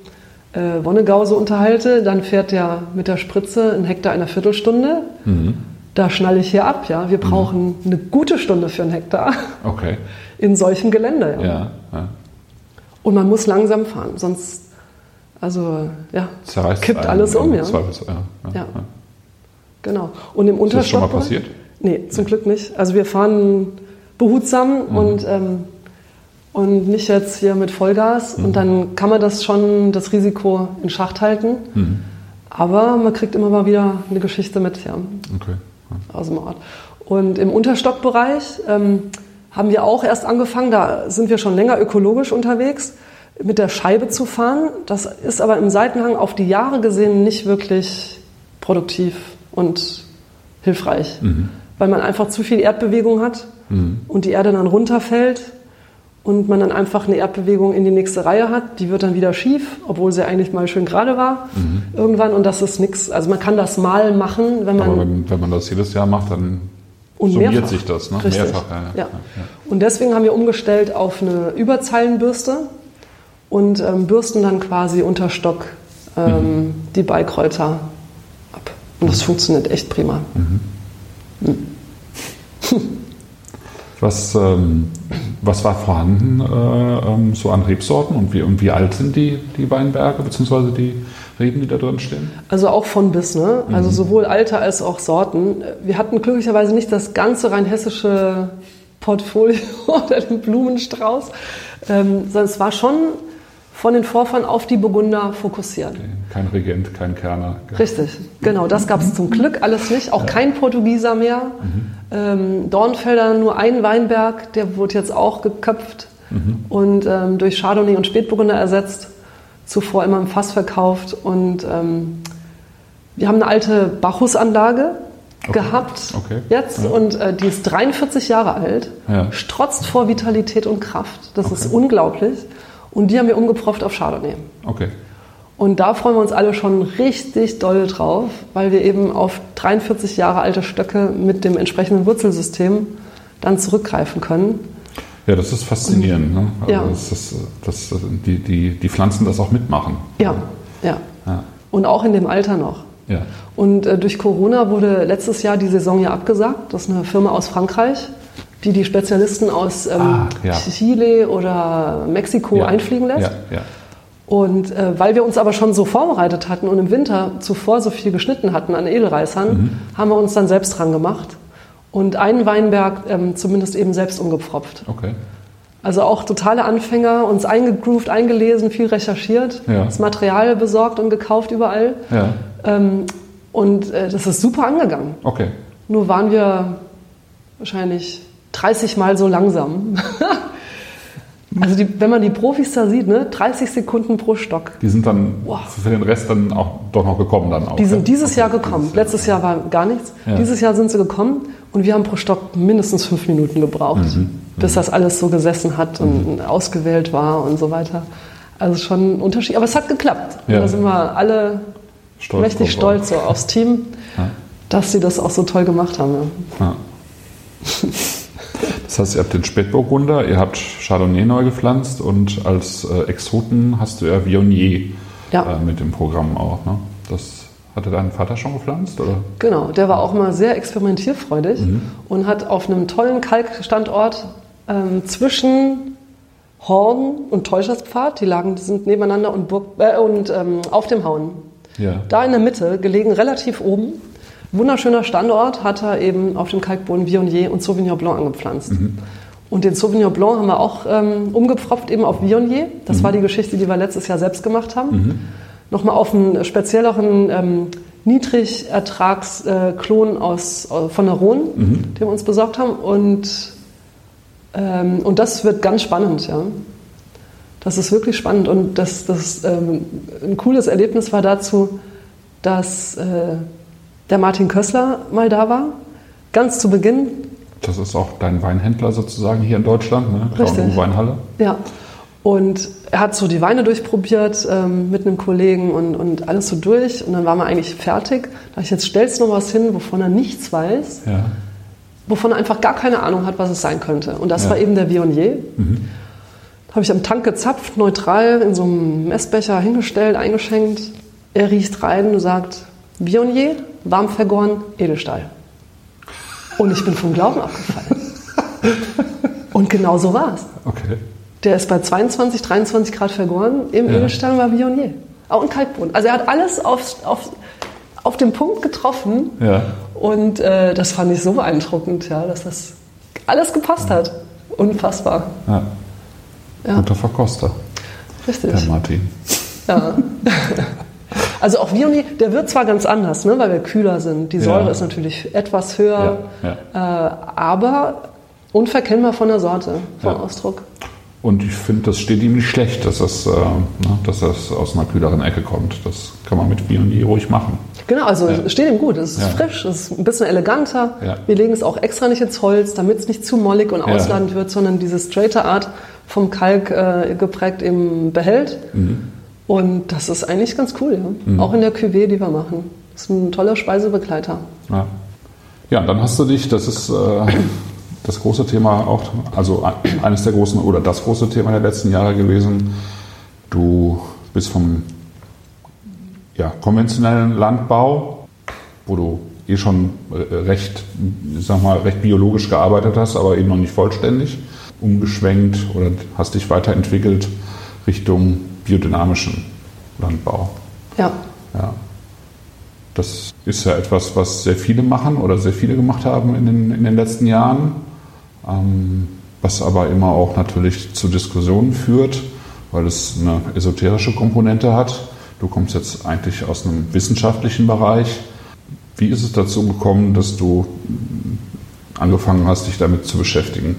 B: äh, Wonnegau so unterhalte, dann fährt der mit der Spritze einen Hektar in einer Viertelstunde. Mhm. Da schnalle ich hier ab, ja. Wir mhm. brauchen mhm. eine gute Stunde für einen Hektar.
A: Okay.
B: In solchem Gelände,
A: ja. ja, ja.
B: Und man muss langsam fahren, sonst also ja,
A: Zerreißt
B: kippt alles um, ja.
A: Zweifels, ja,
B: ja. ja. Genau. Und im Unterstock.
A: Ist das schon mal passiert?
B: Nee, zum Glück nicht. Also wir fahren behutsam mhm. und, ähm, und nicht jetzt hier mit Vollgas. Mhm. Und dann kann man das schon, das Risiko in Schacht halten. Mhm. Aber man kriegt immer mal wieder eine Geschichte mit, ja. Okay. Ja. Aus dem Ort. Und im Unterstockbereich ähm, haben wir auch erst angefangen, da sind wir schon länger ökologisch unterwegs mit der Scheibe zu fahren. Das ist aber im Seitenhang auf die Jahre gesehen nicht wirklich produktiv und hilfreich, mhm. weil man einfach zu viel Erdbewegung hat mhm. und die Erde dann runterfällt und man dann einfach eine Erdbewegung in die nächste Reihe hat. Die wird dann wieder schief, obwohl sie eigentlich mal schön gerade war mhm. irgendwann und das ist nichts. Also man kann das mal machen, wenn man...
A: Aber wenn, wenn man das jedes Jahr macht, dann und summiert mehrfach. sich das, ne?
B: Richtig. Mehrfach, ja, ja. ja. Und deswegen haben wir umgestellt auf eine Überzeilenbürste und ähm, bürsten dann quasi unter Stock ähm, mhm. die Beikräuter ab. Und das funktioniert echt prima. Mhm.
A: Was, ähm, was war vorhanden äh, ähm, so an Rebsorten und wie, und wie alt sind die, die Weinberge bzw. die Reben, die da drin stehen?
B: Also auch von bis, ne? Also mhm. sowohl Alter als auch Sorten. Wir hatten glücklicherweise nicht das ganze rein hessische Portfolio oder den Blumenstrauß, ähm, sondern es war schon von den Vorfahren auf die Burgunder fokussiert. Okay.
A: Kein Regent, kein Kerner.
B: Richtig, genau. Das gab es zum Glück alles nicht. Auch ja. kein Portugieser mehr. Mhm. Ähm, Dornfelder nur ein Weinberg, der wurde jetzt auch geköpft mhm. und ähm, durch Chardonnay und Spätburgunder ersetzt. Zuvor immer im Fass verkauft. Und ähm, wir haben eine alte Bacchusanlage okay. gehabt
A: okay.
B: jetzt ja. und äh, die ist 43 Jahre alt, ja. strotzt vor Vitalität und Kraft. Das okay. ist unglaublich. Und die haben wir umgepropft auf Chardonnay.
A: Okay.
B: Und da freuen wir uns alle schon richtig doll drauf, weil wir eben auf 43 Jahre alte Stöcke mit dem entsprechenden Wurzelsystem dann zurückgreifen können.
A: Ja, das ist faszinierend. Ne? Also ja. das ist, das, die, die, die Pflanzen das auch mitmachen.
B: Ja, ja. ja. Und auch in dem Alter noch.
A: Ja.
B: Und äh, durch Corona wurde letztes Jahr die Saison ja abgesagt. Das ist eine Firma aus Frankreich die die Spezialisten aus ähm, ah, ja. Chile oder Mexiko ja. einfliegen lässt.
A: Ja,
B: und äh, weil wir uns aber schon so vorbereitet hatten und im Winter zuvor so viel geschnitten hatten an Edelreißern, mhm. haben wir uns dann selbst dran gemacht und einen Weinberg ähm, zumindest eben selbst umgepfropft.
A: Okay.
B: Also auch totale Anfänger, uns eingegroovt, eingelesen, viel recherchiert, das Material besorgt und gekauft überall. Ähm, und äh, das ist super angegangen.
A: Okay.
B: Nur waren wir wahrscheinlich 30 Mal so langsam. also die, wenn man die Profis da sieht, ne, 30 Sekunden pro Stock.
A: Die sind dann wow. für den Rest dann auch doch noch gekommen dann auch.
B: Die sind dieses Jahr gekommen. Dieses Letztes Jahr war gar nichts. Ja. Dieses Jahr sind sie gekommen und wir haben pro Stock mindestens fünf Minuten gebraucht, mhm. bis mhm. das alles so gesessen hat und mhm. ausgewählt war und so weiter. Also schon ein Unterschied, aber es hat geklappt.
A: Ja.
B: Da sind wir alle
A: Stolz
B: mächtig stolz so aufs Team,
A: Ja.
B: dass sie das auch so toll gemacht haben. Ja.
A: Das heißt, ihr habt den Spätburgunder, ihr habt Chardonnay neu gepflanzt und als äh, Exoten hast du ja Viognier
B: Ja.
A: äh, mit dem Programm auch. Ne? Das hatte dein Vater schon gepflanzt? Oder?
B: Genau, der war auch mal sehr experimentierfreudig und hat auf einem tollen Kalkstandort ähm, zwischen Horn und Täuscherspfad, die lagen, die sind nebeneinander und, Burg, äh, und ähm, auf dem Hauen.
A: Ja.
B: Da in der Mitte, gelegen relativ oben, wunderschöner Standort, hat er eben auf dem Kalkboden Viognier und Sauvignon Blanc angepflanzt. Und den Sauvignon Blanc haben wir auch ähm, umgepfropft eben auf Viognier. Das war die Geschichte, die wir letztes Jahr selbst gemacht haben. Nochmal auf einen spezielleren ähm, Niedrigertragsklon Klon aus, äh, von der Rhone, den wir uns besorgt haben. Und, ähm, und das wird ganz spannend, ja. Das ist wirklich spannend und das, das ähm, ein cooles Erlebnis war dazu, dass äh, der Martin Kössler mal da war, ganz zu Beginn.
A: Das ist auch dein Weinhändler sozusagen hier in Deutschland, ne?
B: Richtig.
A: Weinhalle.
B: Ja. Und er hat so die Weine durchprobiert ähm, mit einem Kollegen und, und alles so durch und dann waren wir eigentlich fertig. Da dachte ich, jetzt stellst du noch was hin, wovon er nichts weiß,
A: Ja.
B: wovon er einfach gar keine Ahnung hat, was es sein könnte. Und das
A: Ja.
B: war eben der Viognier. Habe ich am Tank gezapft, neutral in so einem Messbecher hingestellt, eingeschenkt. Er riecht rein und sagt, Viognier, warm vergoren, Edelstahl. Und ich bin vom Glauben abgefallen. und genau so war es.
A: Okay.
B: Der ist bei 22, 23 Grad vergoren, im
A: Ja.
B: Edelstahl war Viognier. Auch und Kalkboden. Also er hat alles auf, auf, auf den Punkt getroffen.
A: Ja.
B: Und äh, das fand ich so beeindruckend, ja, dass das alles gepasst hat. Unfassbar.
A: ja.
B: Ja.
A: Guter Verkoster,
B: Richtig.
A: der Martin.
B: Ja. Also auch Viognier, der wird zwar ganz anders, ne, weil wir kühler sind. Die
A: Ja.
B: Säure ist natürlich etwas höher,
A: Ja,
B: Äh, aber unverkennbar von der Sorte, vom
A: Ja.
B: Ausdruck.
A: Und ich finde, das steht ihm nicht schlecht, dass das, äh, ne, dass das aus einer kühleren Ecke kommt. Das kann man mit Viognier ruhig machen.
B: Genau, also
A: Ja.
B: steht ihm gut. Es ist
A: Ja.
B: frisch, es ist ein bisschen eleganter.
A: Ja.
B: Wir legen es auch extra nicht ins Holz, damit es nicht zu mollig und
A: Ja.
B: ausladend wird, sondern diese straighte Art vom Kalk äh, geprägt eben behält.
A: Mhm.
B: Und das ist eigentlich ganz cool, ja. Auch in der Cuvée, die wir machen. Das ist ein toller Speisebegleiter.
A: Ja. ja, dann hast du dich, das ist äh, das große Thema auch, also eines der großen oder das große Thema der letzten Jahre gewesen. Du bist vom ja, konventionellen Landbau, wo du eh schon äh, recht, ich sag mal, recht biologisch gearbeitet hast, aber eben noch nicht vollständig, umgeschwenkt oder hast dich weiterentwickelt Richtung biodynamischen Landbau.
B: Ja.
A: Ja. Das ist ja etwas, was sehr viele machen oder sehr viele gemacht haben in den, in den letzten Jahren, ähm, was aber immer auch natürlich zu Diskussionen führt, weil es eine esoterische Komponente hat. Du kommst jetzt eigentlich aus einem wissenschaftlichen Bereich. Wie ist es dazu gekommen, dass du angefangen hast, dich damit zu beschäftigen?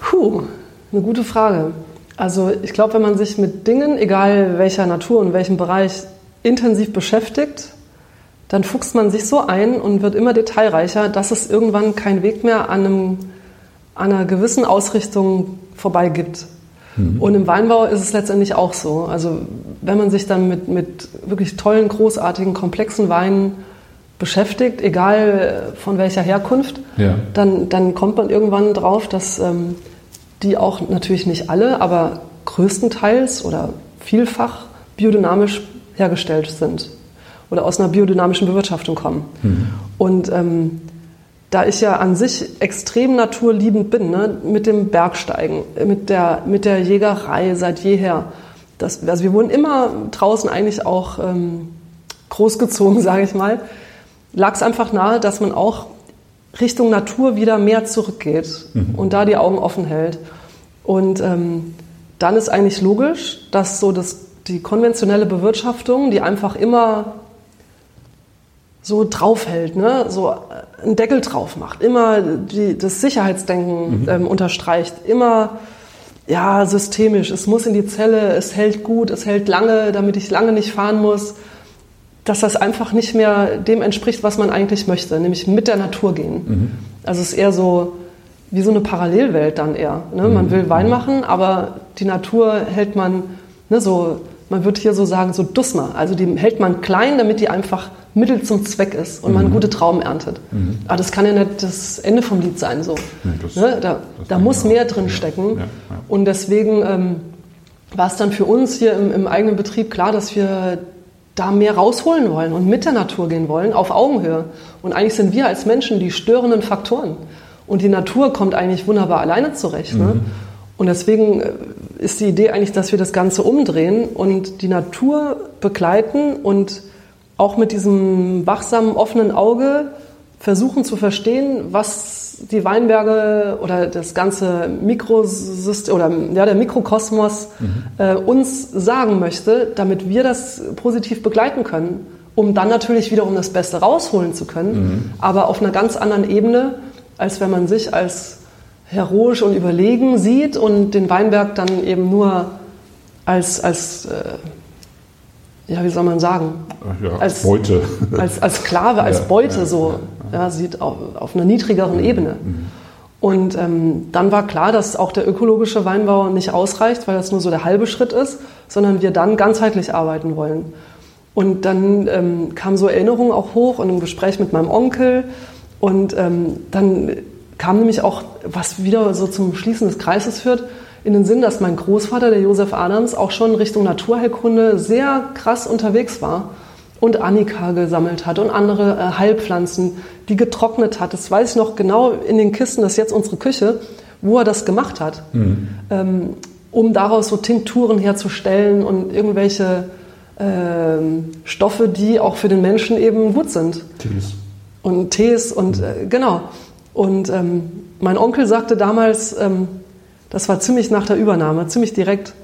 B: Puh, eine gute Frage. Also ich glaube, wenn man sich mit Dingen, egal welcher Natur und welchem Bereich, intensiv beschäftigt, dann fuchst man sich so ein und wird immer detailreicher, dass es irgendwann keinen Weg mehr an, einem, an einer gewissen Ausrichtung vorbei gibt. Und im Weinbau ist es letztendlich auch so. Also wenn man sich dann mit, mit wirklich tollen, großartigen, komplexen Weinen beschäftigt, egal von welcher Herkunft,
A: Ja.
B: dann, dann kommt man irgendwann drauf, dass ähm, die auch natürlich nicht alle, aber größtenteils oder vielfach biodynamisch hergestellt sind oder aus einer biodynamischen Bewirtschaftung kommen. Und ähm, da ich ja an sich extrem naturliebend bin, ne, mit dem Bergsteigen, mit der, mit der Jägerei seit jeher, das, also wir wurden immer draußen eigentlich auch ähm, großgezogen, sage ich mal, lag es einfach nahe, dass man auch Richtung Natur wieder mehr zurückgeht und da die Augen offen hält. Und ähm, dann ist eigentlich logisch, dass so das, die konventionelle Bewirtschaftung, die einfach immer so draufhält, ne? so einen Deckel drauf macht, immer die, das Sicherheitsdenken ähm, unterstreicht, immer ja, systemisch, es muss in die Zelle, es hält gut, es hält lange, damit ich lange nicht fahren muss, dass das einfach nicht mehr dem entspricht, was man eigentlich möchte, nämlich mit der Natur gehen. Also es ist eher so wie so eine Parallelwelt dann eher. Ne? Man will Wein machen, aber die Natur hält man ne, so, man wird hier so sagen, so Dussmer. Also die hält man klein, damit die einfach Mittel zum Zweck ist und mhm. man gute Trauben erntet. Mhm. Aber das kann ja nicht das Ende vom Lied sein. So. Nee, das, ne? Da, da muss mehr drin stecken. Ja, ja. Und deswegen ähm, war es dann für uns hier im, im eigenen Betrieb klar, dass wir da mehr rausholen wollen und mit der Natur gehen wollen, auf Augenhöhe. Und eigentlich sind wir als Menschen die störenden Faktoren. Und die Natur kommt eigentlich wunderbar alleine zurecht. Ne? Mhm. Ne? Und deswegen äh, ist die Idee eigentlich, dass wir das Ganze umdrehen und die Natur begleiten und auch mit diesem wachsamen, offenen Auge versuchen zu verstehen, was die Weinberge oder das ganze Mikrosystem oder ja, der Mikrokosmos mhm. äh, uns sagen möchte, damit wir das positiv begleiten können, um dann natürlich wiederum das Beste rausholen zu können, mhm. aber auf einer ganz anderen Ebene, als wenn man sich als heroisch und überlegen sieht und den Weinberg dann eben nur als, als äh, ja, wie soll man sagen?
A: Ja, als Beute.
B: Als, als Sklave, als Beute ja, so ja, sieht auf, auf einer niedrigeren mhm. Ebene. Mhm. Und ähm, dann war klar, dass auch der ökologische Weinbau nicht ausreicht, weil das nur so der halbe Schritt ist, sondern wir dann ganzheitlich arbeiten wollen. Und dann ähm, kam so Erinnerung auch hoch und im Gespräch mit meinem Onkel. Und ähm, dann kam nämlich auch, was wieder so zum Schließen des Kreises führt, in den Sinn, dass mein Großvater, der Josef Adams, auch schon Richtung Naturheilkunde sehr krass unterwegs war und Annika gesammelt hat und andere äh, Heilpflanzen, die getrocknet hat. Das weiß ich noch genau in den Kisten, das ist jetzt unsere Küche, wo er das gemacht hat, mhm. ähm, um daraus so Tinkturen herzustellen und irgendwelche ähm, Stoffe, die auch für den Menschen eben gut sind. Tees. Und Tees und mhm. äh, genau. Und ähm, mein Onkel sagte damals, ähm, das war ziemlich nach der Übernahme, ziemlich direkt,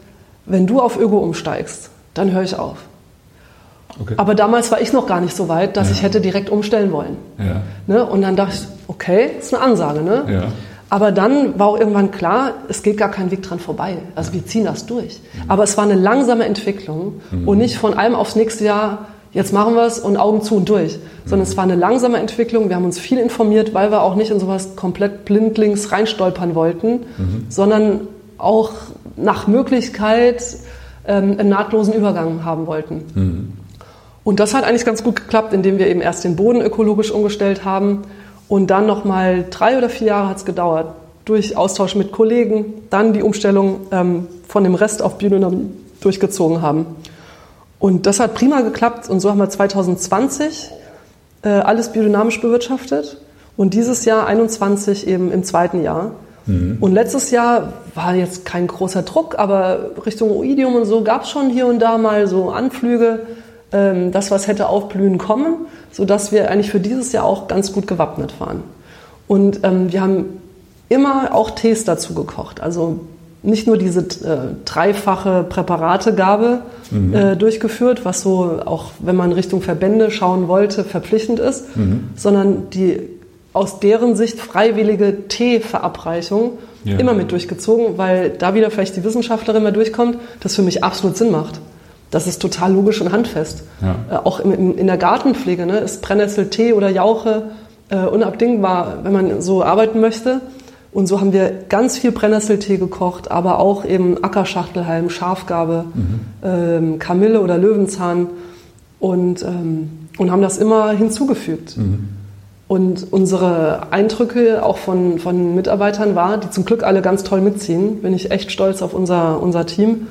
B: wenn du auf Öko umsteigst, dann höre ich auf. Okay. Aber damals war ich noch gar nicht so weit, dass ja. ich hätte direkt umstellen wollen. Ja. Ne? Und dann dachte ich, okay, ist eine Ansage. Ne? Ja. Aber dann war auch irgendwann klar, es geht gar kein Weg dran vorbei. Also wir ziehen das durch. Mhm. Aber es war eine langsame Entwicklung mhm. und nicht von einem aufs nächste Jahr, jetzt machen wir es und Augen zu und durch. Sondern mhm. es war eine langsame Entwicklung. Wir haben uns viel informiert, weil wir auch nicht in sowas komplett blindlings reinstolpern wollten, mhm. sondern auch nach Möglichkeit ähm, einen nahtlosen Übergang haben wollten. Und das hat eigentlich ganz gut geklappt, indem wir eben erst den Boden ökologisch umgestellt haben und dann nochmal drei oder vier Jahre hat es gedauert, durch Austausch mit Kollegen, dann die Umstellung ähm, von dem Rest auf Biodynamie durchgezogen haben. Und das hat prima geklappt und so haben wir 2020 äh, alles biodynamisch bewirtschaftet und dieses Jahr 21 eben im zweiten Jahr. Mhm. Und letztes Jahr war jetzt kein großer Druck, aber Richtung Oidium und so gab es schon hier und da mal so Anflüge, ähm, das was hätte aufblühen kommen, sodass wir eigentlich für dieses Jahr auch ganz gut gewappnet waren. Und ähm, wir haben immer auch Tees dazu gekocht. Also nicht nur diese äh, dreifache Präparategabe mhm. äh, durchgeführt, was so auch, wenn man Richtung Verbände schauen wollte, verpflichtend ist, mhm. sondern die aus deren Sicht freiwillige Teeverabreichung ja. immer mit durchgezogen, weil da wieder vielleicht die Wissenschaftlerin mal durchkommt, das für mich absolut Sinn macht. Das ist total logisch und handfest. Ja. Äh, auch im, im, in der Gartenpflege ne, ist Brennnesseltee oder Jauche äh, unabdingbar, wenn man so arbeiten möchte. Und so haben wir ganz viel Brennnesseltee gekocht, aber auch eben Ackerschachtelhalm, Schafgabe, mhm. ähm, Kamille oder Löwenzahn und, ähm, und haben das immer hinzugefügt. Mhm. Und unsere Eindrücke auch von, von Mitarbeitern war, die zum Glück alle ganz toll mitziehen, bin ich echt stolz auf unser, unser Team,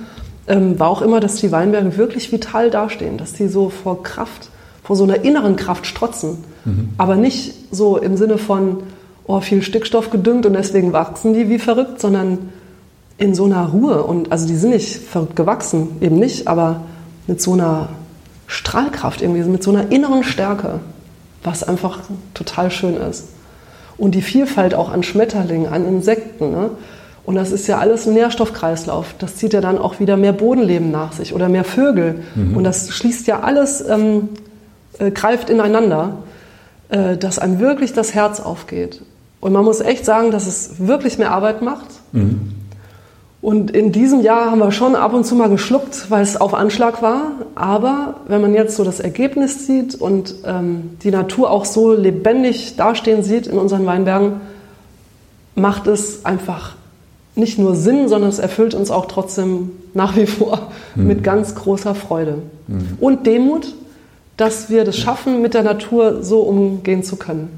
B: ähm, war auch immer, dass die Weinberge wirklich vital dastehen, dass die so vor Kraft, vor so einer inneren Kraft strotzen. Mhm. Aber nicht so im Sinne von, oh, viel Stickstoff gedüngt und deswegen wachsen die wie verrückt, sondern in so einer Ruhe. Und also die sind nicht verrückt gewachsen, eben nicht, aber mit so einer Strahlkraft, irgendwie, mit so einer inneren Stärke, was einfach total schön ist. Und die Vielfalt auch an Schmetterlingen, an Insekten. Ne? Und das ist ja alles ein Nährstoffkreislauf. Das zieht ja dann auch wieder mehr Bodenleben nach sich oder mehr Vögel. Mhm. Und das schließt ja alles, ähm, äh, greift ineinander, äh, dass einem wirklich das Herz aufgeht. Und man muss echt sagen, dass es wirklich mehr Arbeit macht. Mhm. Und in diesem Jahr haben wir schon ab und zu mal geschluckt, weil es auf Anschlag war. Aber wenn man jetzt so das Ergebnis sieht und ähm, die Natur auch so lebendig dastehen sieht in unseren Weinbergen, macht es einfach nicht nur Sinn, sondern es erfüllt uns auch trotzdem nach wie vor mhm. mit ganz großer Freude. Mhm. Und Demut, dass wir das schaffen, mit der Natur so umgehen zu können.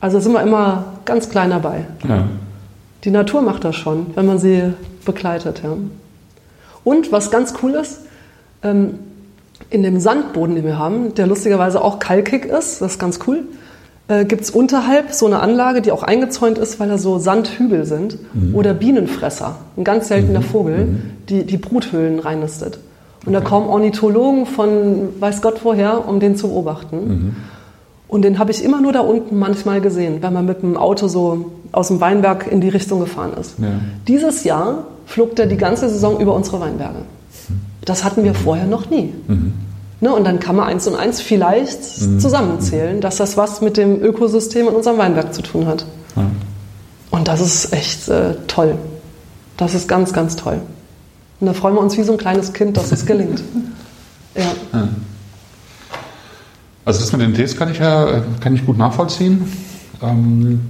B: Also sind wir immer ganz klein dabei. Ja. Die Natur macht das schon, wenn man sie begleitet. Ja. Und was ganz cool ist, ähm, in dem Sandboden, den wir haben, der lustigerweise auch kalkig ist, das ist ganz cool, äh, gibt es unterhalb so eine Anlage, die auch eingezäunt ist, weil da so Sandhügel sind. Mhm. Oder Bienenfresser, ein ganz seltener mhm. Vogel, mhm. die die Bruthöhlen reinnistet. Und okay. da kommen Ornithologen von weiß Gott woher, um den zu beobachten. Mhm. Und den habe ich immer nur da unten manchmal gesehen, wenn man mit dem Auto so aus dem Weinberg in die Richtung gefahren ist. Ja. Dieses Jahr flog der die ganze Saison über unsere Weinberge. Das hatten wir vorher noch nie. Mhm. Ne, und dann kann man eins und eins vielleicht mhm. zusammenzählen, dass das was mit dem Ökosystem in unserem Weinberg zu tun hat. Ja. Und das ist echt äh, toll. Das ist ganz, ganz toll. Und da freuen wir uns wie so ein kleines Kind, dass es gelingt. ja.
A: Also das mit den Tees kann ich ja kann ich gut nachvollziehen. Ähm,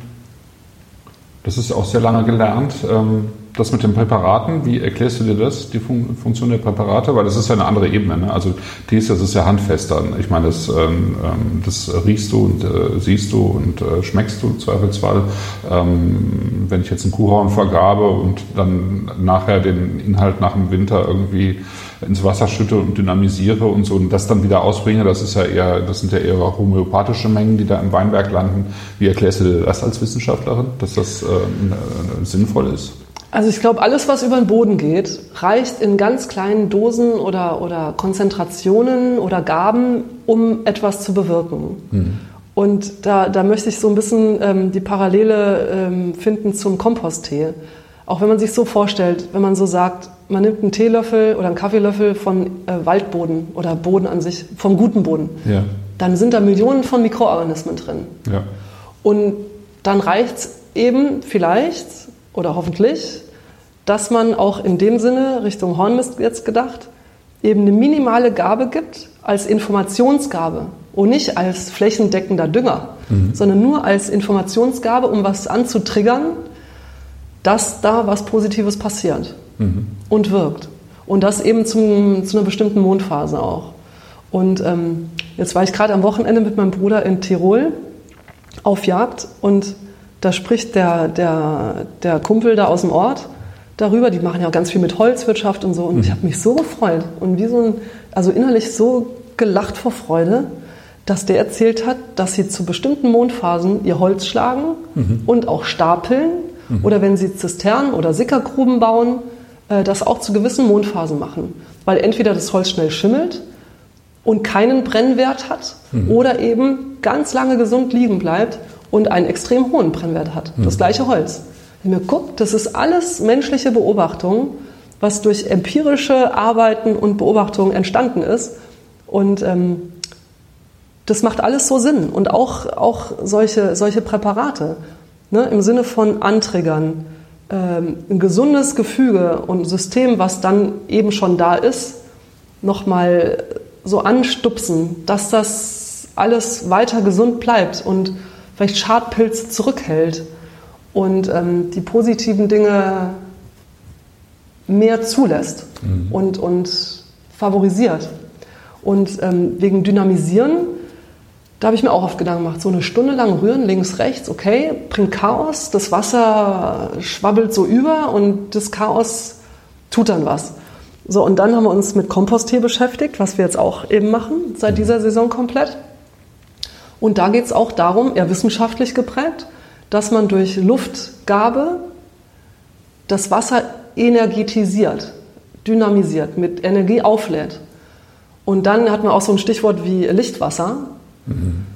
A: das ist auch sehr lange gelernt. Ähm, das mit den Präparaten, wie erklärst du dir das, die Fun Funktion der Präparate? Weil das ist ja eine andere Ebene. Ne? Also Tees, das ist ja handfester. Ich meine, das, ähm, ähm, das riechst du und äh, siehst du und äh, schmeckst du im Zweifelsfall. Ähm, wenn ich jetzt einen Kuhhorn vergabe und dann nachher den Inhalt nach dem Winter irgendwie ins Wasser schütte und dynamisiere und so und das dann wieder ausbringe, das ist ja eher, das sind ja eher homöopathische Mengen, die da im Weinberg landen. Wie erklärst du dir das als Wissenschaftlerin, dass das äh, sinnvoll ist?
B: Also ich glaube, alles, was über den Boden geht, reicht in ganz kleinen Dosen oder, oder Konzentrationen oder Gaben, um etwas zu bewirken. Mhm. Und da, da möchte ich so ein bisschen ähm, die Parallele ähm, finden zum Komposttee. Auch wenn man sich so vorstellt, wenn man so sagt, man nimmt einen Teelöffel oder einen Kaffeelöffel von äh, Waldboden oder Boden an sich, vom guten Boden, ja. dann sind da Millionen von Mikroorganismen drin. Ja. Und dann reicht es eben vielleicht oder hoffentlich, dass man auch in dem Sinne, Richtung Hornmist jetzt gedacht, eben eine minimale Gabe gibt als Informationsgabe und nicht als flächendeckender Dünger, mhm. sondern nur als Informationsgabe, um was anzutriggern, dass da was Positives passiert mhm. und wirkt. Und das eben zum, zu einer bestimmten Mondphase auch. Und ähm, jetzt war ich gerade am Wochenende mit meinem Bruder in Tirol auf Jagd und da spricht der, der, der Kumpel da aus dem Ort darüber. Die machen ja auch ganz viel mit Holzwirtschaft und so. Und mhm. ich habe mich so gefreut und wie so ein, also innerlich so gelacht vor Freude, dass der erzählt hat, dass sie zu bestimmten Mondphasen ihr Holz schlagen mhm. und auch stapeln. Mhm. Oder wenn sie Zisternen oder Sickergruben bauen, äh, das auch zu gewissen Mondphasen machen. Weil entweder das Holz schnell schimmelt und keinen Brennwert hat mhm. oder eben ganz lange gesund liegen bleibt und einen extrem hohen Brennwert hat. Das mhm. gleiche Holz. Wenn man guckt, das ist alles menschliche Beobachtung, was durch empirische Arbeiten und Beobachtungen entstanden ist. Und ähm, das macht alles so Sinn. Und auch, auch solche, solche Präparate ne, im Sinne von Anträgern, ähm, ein gesundes Gefüge und System, was dann eben schon da ist, nochmal so anstupsen, dass das alles weiter gesund bleibt und vielleicht Schadpilze zurückhält und ähm, die positiven Dinge mehr zulässt mhm. und, und favorisiert. Und ähm, wegen Dynamisieren, da habe ich mir auch oft Gedanken gemacht, so eine Stunde lang rühren, links, rechts, okay, bringt Chaos, das Wasser schwabbelt so über und das Chaos tut dann was. So, und dann haben wir uns mit Komposttee beschäftigt, was wir jetzt auch eben machen, seit dieser Saison komplett. Und da geht es auch darum, eher wissenschaftlich geprägt, dass man durch Luftgabe das Wasser energetisiert, dynamisiert, mit Energie auflädt. Und dann hat man auch so ein Stichwort wie Lichtwasser. Mhm.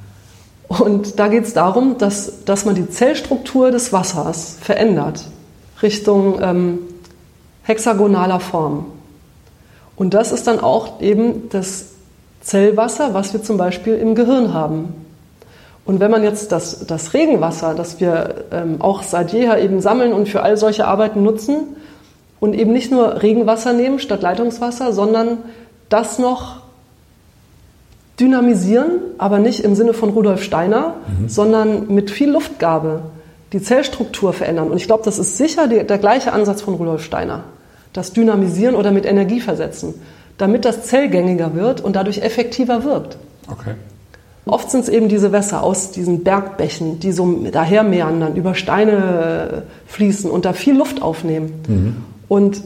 B: Und da geht es darum, dass, dass man die Zellstruktur des Wassers verändert Richtung ähm, hexagonaler Form. Und das ist dann auch eben das Zellwasser, was wir zum Beispiel im Gehirn haben. Und wenn man jetzt das, das Regenwasser, das wir ähm, auch seit jeher eben sammeln und für all solche Arbeiten nutzen, und eben nicht nur Regenwasser nehmen statt Leitungswasser, sondern das noch dynamisieren, aber nicht im Sinne von Rudolf Steiner, mhm. sondern mit viel Luftgabe die Zellstruktur verändern. Und ich glaube, das ist sicher die, der gleiche Ansatz von Rudolf Steiner. Das Dynamisieren oder mit Energie versetzen, damit das zellgängiger wird und dadurch effektiver wirkt.
A: Okay.
B: Oft sind es eben diese Wässer aus diesen Bergbächen, die so daher meandern, über Steine äh, fließen und da viel Luft aufnehmen. Mhm. Und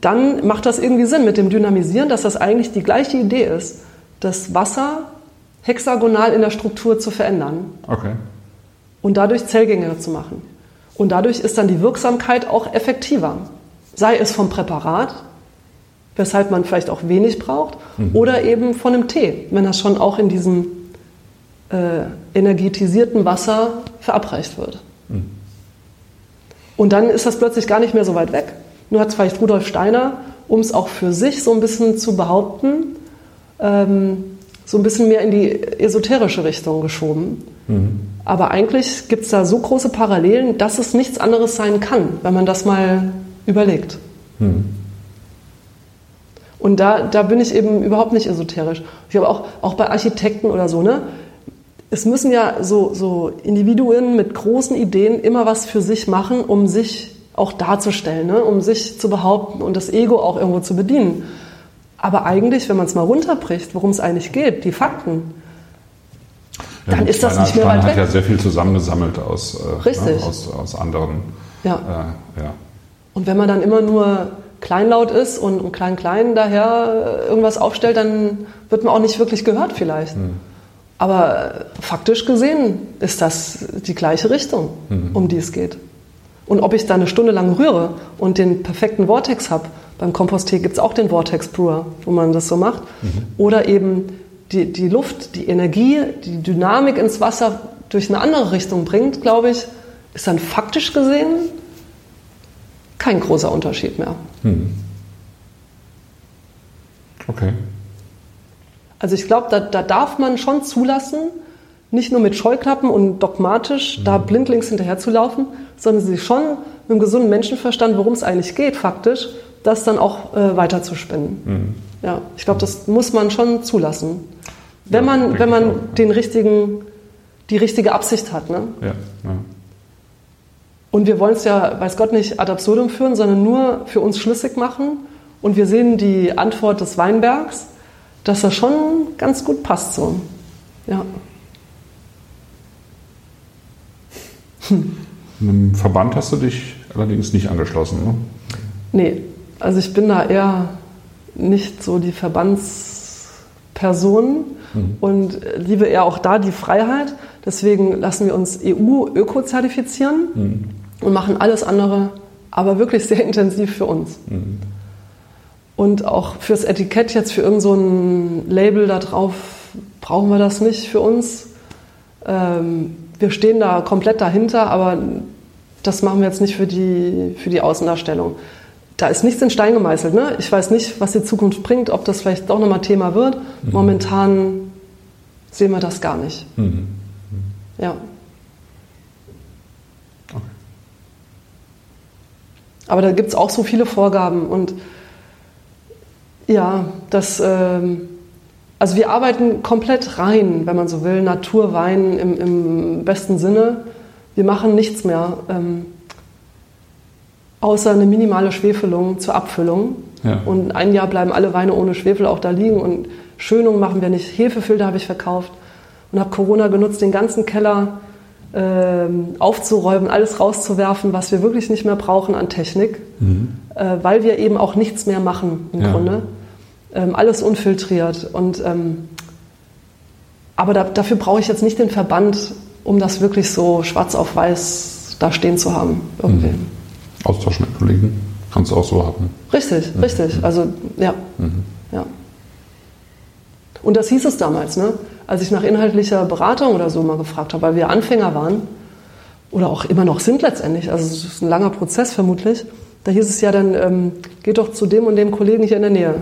B: dann macht das irgendwie Sinn mit dem Dynamisieren, dass das eigentlich die gleiche Idee ist, das Wasser hexagonal in der Struktur zu verändern.
A: Okay.
B: Und dadurch zellgängiger zu machen. Und dadurch ist dann die Wirksamkeit auch effektiver. Sei es vom Präparat, weshalb man vielleicht auch wenig braucht, mhm. oder eben von einem Tee, wenn das schon auch in diesem äh, energetisierten Wasser verabreicht wird. Mhm. Und dann ist das plötzlich gar nicht mehr so weit weg. Nur hat vielleicht Rudolf Steiner, um es auch für sich so ein bisschen zu behaupten, ähm, so ein bisschen mehr in die esoterische Richtung geschoben. Mhm. Aber eigentlich gibt es da so große Parallelen, dass es nichts anderes sein kann, wenn man das mal überlegt. Mhm. Und da, da bin ich eben überhaupt nicht esoterisch. Ich habe auch, auch bei Architekten oder so, ne? Es müssen ja so, so Individuen mit großen Ideen immer was für sich machen, um sich auch darzustellen, ne? um sich zu behaupten und das Ego auch irgendwo zu bedienen. Aber eigentlich, wenn man es mal runterbricht, worum es eigentlich geht, die Fakten, ja, dann ist das nicht mehr
A: weit
B: weg.
A: hat ja sehr viel zusammengesammelt aus, äh, ne, aus, aus anderen.
B: Ja. Äh, ja. Und wenn man dann immer nur kleinlaut ist und klein-klein daher irgendwas aufstellt, dann wird man auch nicht wirklich gehört vielleicht. Hm. Aber faktisch gesehen ist das die gleiche Richtung, hm. um die es geht. Und ob ich da eine Stunde lang rühre und den perfekten Vortex habe, beim Komposttee gibt es auch den Vortex Brewer, wo man das so macht, mhm. oder eben die, die Luft, die Energie, die Dynamik ins Wasser durch eine andere Richtung bringt, glaube ich, ist dann faktisch gesehen kein großer Unterschied mehr. Mhm.
A: Okay.
B: Also ich glaube, da, da darf man schon zulassen, nicht nur mit Scheuklappen und dogmatisch mhm. da blindlings hinterherzulaufen, sondern sich schon mit einem gesunden Menschenverstand, worum es eigentlich geht, faktisch, das dann auch äh, weiterzuspinnen. Mhm. Ja, ich glaube, das muss man schon zulassen. Wenn ja, man, wenn man auch, den richtigen, die richtige Absicht hat. Ne?
A: Ja, ja.
B: Und wir wollen es ja, weiß Gott, nicht ad absurdum führen, sondern nur für uns schlüssig machen. Und wir sehen die Antwort des Weinbergs, dass das schon ganz gut passt so. Ja.
A: Einem Verband hast du dich allerdings nicht angeschlossen, ne?
B: Nee, also ich bin da eher nicht so die Verbandsperson mhm. und liebe eher auch da die Freiheit. Deswegen lassen wir uns EU-Öko-zertifizieren mhm. und machen alles andere, aber wirklich sehr intensiv für uns. Mhm. Und auch fürs Etikett jetzt für irgendein so Label da drauf brauchen wir das nicht für uns. Ähm, wir stehen da komplett dahinter, aber das machen wir jetzt nicht für die, für die Außendarstellung. Da ist nichts in Stein gemeißelt. Ne? Ich weiß nicht, was die Zukunft bringt, ob das vielleicht doch nochmal Thema wird. Mhm. Momentan sehen wir das gar nicht. Mhm. Mhm. Ja. Okay. Aber da gibt es auch so viele Vorgaben und ja, das. Ähm, also wir arbeiten komplett rein, wenn man so will, Naturwein im, im besten Sinne. Wir machen nichts mehr, ähm, außer eine minimale Schwefelung zur Abfüllung. Ja. Und ein Jahr bleiben alle Weine ohne Schwefel auch da liegen und Schönung machen wir nicht. Hefefilter habe ich verkauft und habe Corona genutzt, den ganzen Keller ähm, aufzuräumen, alles rauszuwerfen, was wir wirklich nicht mehr brauchen an Technik, mhm. äh, weil wir eben auch nichts mehr machen im ja. Grunde ähm, alles unfiltriert. Und, ähm, aber da, dafür brauche ich jetzt nicht den Verband, um das wirklich so schwarz auf weiß da stehen zu haben. Irgendwie. Mhm.
A: Austausch mit Kollegen kannst du auch so haben.
B: Richtig, mhm. richtig. Also ja. Mhm. ja. Und das hieß es damals, ne? als ich nach inhaltlicher Beratung oder so mal gefragt habe, weil wir Anfänger waren oder auch immer noch sind letztendlich, also es ist ein langer Prozess vermutlich, da hieß es ja dann, ähm, geht doch zu dem und dem Kollegen hier in der Nähe.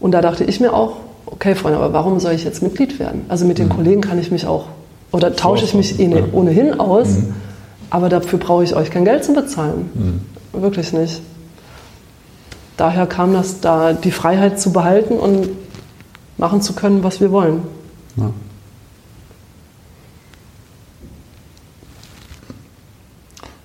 B: Und da dachte ich mir auch, okay, Freunde, aber warum soll ich jetzt Mitglied werden? Also mit den mhm. Kollegen kann ich mich auch, oder tausche ich mich ja. ohnehin aus, mhm. aber dafür brauche ich euch kein Geld zu bezahlen. Mhm. Wirklich nicht. Daher kam das da, die Freiheit zu behalten und machen zu können, was wir wollen. Ja.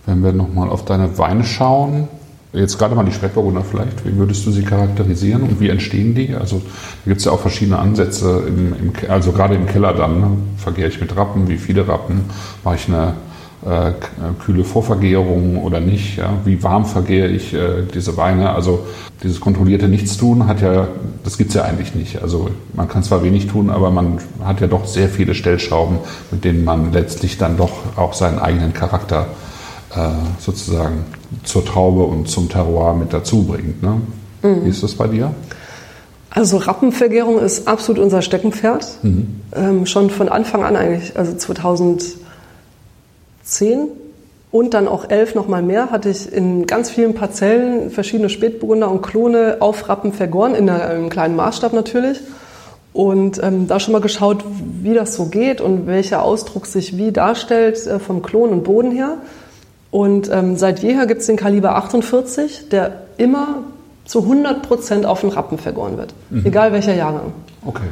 A: Wenn wir nochmal auf deine Weine schauen, jetzt gerade mal die Spätburgunder vielleicht, wie würdest du sie charakterisieren und wie entstehen die? Also da gibt es ja auch verschiedene Ansätze, im, im, also gerade im Keller dann, ne? vergehre ich mit Rappen, wie viele Rappen, mache ich eine äh, kühle Vorvergärung oder nicht, ja? wie warm vergehre ich äh, diese Weine, also dieses kontrollierte Nichtstun hat ja, das gibt es ja eigentlich nicht. Also man kann zwar wenig tun, aber man hat ja doch sehr viele Stellschrauben, mit denen man letztlich dann doch auch seinen eigenen Charakter äh, sozusagen zur Traube und zum Terroir mit dazu bringt. Ne? Mhm. Wie ist das bei dir?
B: Also Rappenvergärung ist absolut unser Steckenpferd. Mhm. Ähm, schon von Anfang an eigentlich, also 2010 und dann auch 11 nochmal mehr, hatte ich in ganz vielen Parzellen verschiedene Spätburgunder und Klone auf Rappen vergoren, in einem kleinen Maßstab natürlich. Und ähm, da schon mal geschaut, wie das so geht und welcher Ausdruck sich wie darstellt äh, vom Klon und Boden her. Und ähm, seit jeher gibt es den Kaliber 48, der immer zu 100 Prozent auf den Rappen vergoren wird. Mhm. Egal welcher Jahrgang.
A: Okay.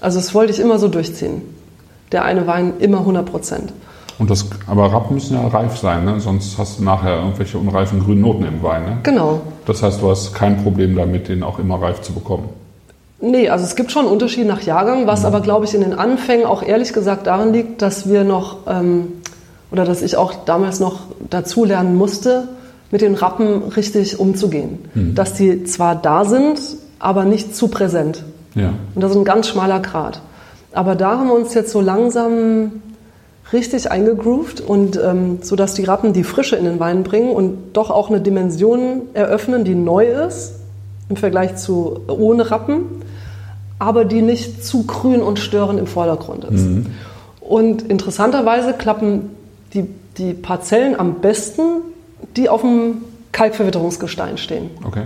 B: Also das wollte ich immer so durchziehen. Der eine Wein immer 100 Prozent.
A: Und das, aber Rappen müssen ja reif sein, ne? sonst hast du nachher irgendwelche unreifen grünen Noten im Wein. Ne?
B: Genau.
A: Das heißt, du hast kein Problem damit, den auch immer reif zu bekommen.
B: Nee, also es gibt schon Unterschiede nach Jahrgang, was mhm. aber, glaube ich, in den Anfängen auch ehrlich gesagt daran liegt, dass wir noch ähm, oder dass ich auch damals noch dazulernen musste, mit den Rappen richtig umzugehen. Mhm. Dass die zwar da sind, aber nicht zu präsent.
A: Ja.
B: Und das ist ein ganz schmaler Grad. Aber da haben wir uns jetzt so langsam richtig eingegroovt und ähm, so dass die Rappen die Frische in den Wein bringen und doch auch eine Dimension eröffnen, die neu ist im Vergleich zu ohne Rappen, aber die nicht zu grün und störend im Vordergrund ist. Mhm. Und interessanterweise klappen die, die Parzellen am besten, die auf dem Kalkverwitterungsgestein stehen.
A: Okay.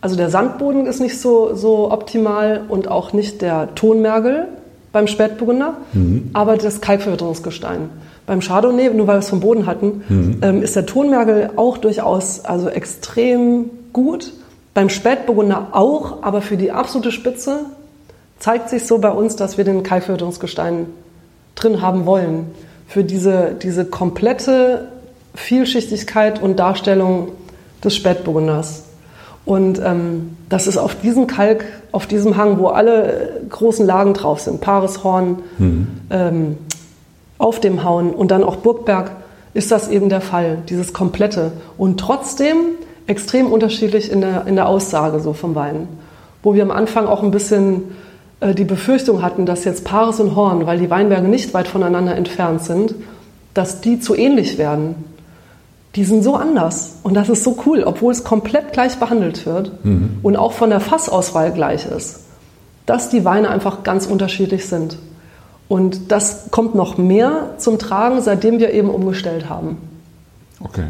B: Also der Sandboden ist nicht so, so optimal und auch nicht der Tonmergel beim Spätburgunder, mhm. aber das Kalkverwitterungsgestein. Beim Chardonnay, nur weil wir es vom Boden hatten, mhm. ähm, ist der Tonmergel auch durchaus also extrem gut. Beim Spätburgunder auch, aber für die absolute Spitze zeigt sich so bei uns, dass wir den Kalkverwitterungsgestein drin haben wollen für diese, diese komplette Vielschichtigkeit und Darstellung des Spätburgunders. Und ähm, das ist auf diesem Kalk, auf diesem Hang, wo alle großen Lagen drauf sind, Paarishorn, mhm. ähm, auf dem Hauen und dann auch Burgberg, ist das eben der Fall, dieses komplette. Und trotzdem extrem unterschiedlich in der, in der Aussage so vom Wein. Wo wir am Anfang auch ein bisschen die Befürchtung hatten, dass jetzt Paris und Horn, weil die Weinberge nicht weit voneinander entfernt sind, dass die zu ähnlich werden. Die sind so anders und das ist so cool, obwohl es komplett gleich behandelt wird mhm. und auch von der Fassauswahl gleich ist, dass die Weine einfach ganz unterschiedlich sind. Und das kommt noch mehr zum Tragen, seitdem wir eben umgestellt haben.
A: Okay.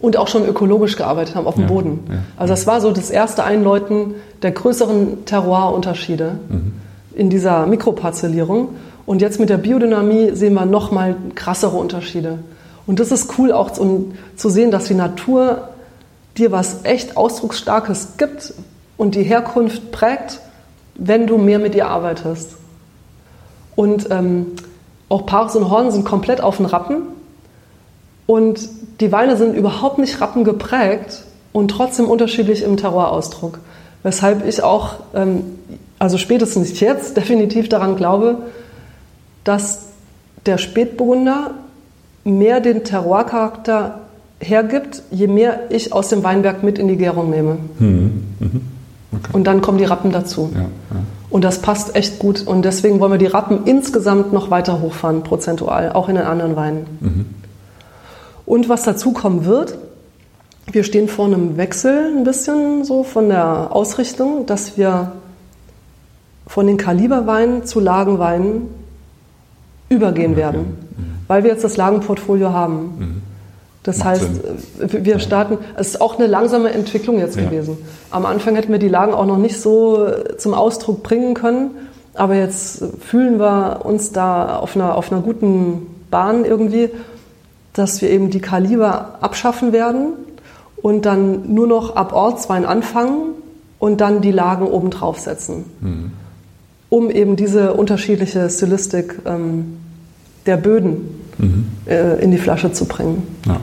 B: Und auch schon ökologisch gearbeitet haben auf dem ja, Boden. Ja, also das war so das erste Einläuten der größeren Terroirunterschiede. Mhm in dieser Mikroparzellierung. Und jetzt mit der Biodynamie sehen wir nochmal krassere Unterschiede. Und das ist cool auch um zu sehen, dass die Natur dir was echt Ausdrucksstarkes gibt und die Herkunft prägt, wenn du mehr mit ihr arbeitest. Und ähm, auch Paris und Horn sind komplett auf den Rappen. Und die Weine sind überhaupt nicht Rappen geprägt und trotzdem unterschiedlich im Terrorausdruck. Weshalb ich auch ähm, also spätestens jetzt definitiv daran glaube, dass der Spätburgunder mehr den Terroircharakter hergibt, je mehr ich aus dem Weinberg mit in die Gärung nehme. Mhm. Mhm. Okay. Und dann kommen die Rappen dazu. Ja, ja. Und das passt echt gut. Und deswegen wollen wir die Rappen insgesamt noch weiter hochfahren, prozentual, auch in den anderen Weinen. Mhm. Und was dazu kommen wird, wir stehen vor einem Wechsel ein bisschen so von der Ausrichtung, dass wir von den Kaliberweinen zu Lagenweinen übergehen okay. werden, mhm. weil wir jetzt das Lagenportfolio haben. Mhm. Das Macht heißt, Sinn. Äh, wir starten, es ist auch eine langsame Entwicklung jetzt ja. gewesen. Am Anfang hätten wir die Lagen auch noch nicht so äh, zum Ausdruck bringen können, aber jetzt fühlen wir uns da auf einer, auf einer guten Bahn irgendwie, dass wir eben die Kaliber abschaffen werden und dann nur noch ab Ortswein anfangen und dann die Lagen oben drauf setzen. Mhm um eben diese unterschiedliche Stilistik ähm, der Böden mhm. äh, in die Flasche zu bringen.
A: Ja.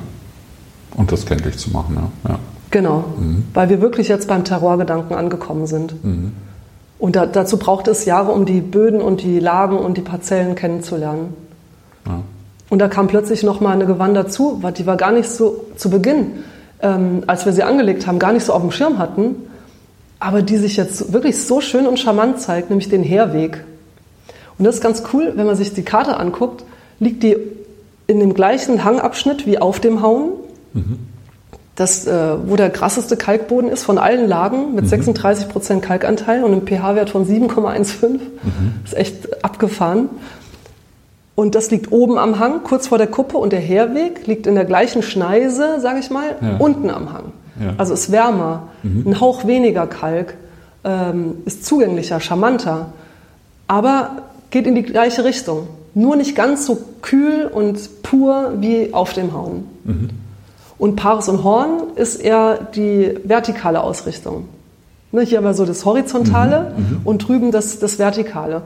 A: Und das kenntlich zu machen, ja. ja.
B: Genau, mhm. weil wir wirklich jetzt beim Terrorgedanken angekommen sind. Mhm. Und da, dazu braucht es Jahre, um die Böden und die Lagen und die Parzellen kennenzulernen. Ja. Und da kam plötzlich nochmal eine Gewand dazu, die war gar nicht so zu Beginn, ähm, als wir sie angelegt haben, gar nicht so auf dem Schirm hatten, aber die sich jetzt wirklich so schön und charmant zeigt, nämlich den Herweg. Und das ist ganz cool, wenn man sich die Karte anguckt, liegt die in dem gleichen Hangabschnitt wie auf dem Hauen. Mhm. Das, äh, wo der krasseste Kalkboden ist von allen Lagen mit mhm. 36 Prozent Kalkanteil und einem pH-Wert von 7,15. Mhm. ist echt abgefahren. Und das liegt oben am Hang, kurz vor der Kuppe, und der Herweg liegt in der gleichen Schneise, sage ich mal, ja. unten am Hang. Ja. Also ist wärmer, mhm. ein Hauch weniger Kalk, ähm, ist zugänglicher, charmanter, aber geht in die gleiche Richtung. Nur nicht ganz so kühl und pur wie auf dem Hauen. Mhm. Und Paris und Horn ist eher die vertikale Ausrichtung. Ne, hier aber so das Horizontale mhm. mhm. und drüben das, das Vertikale.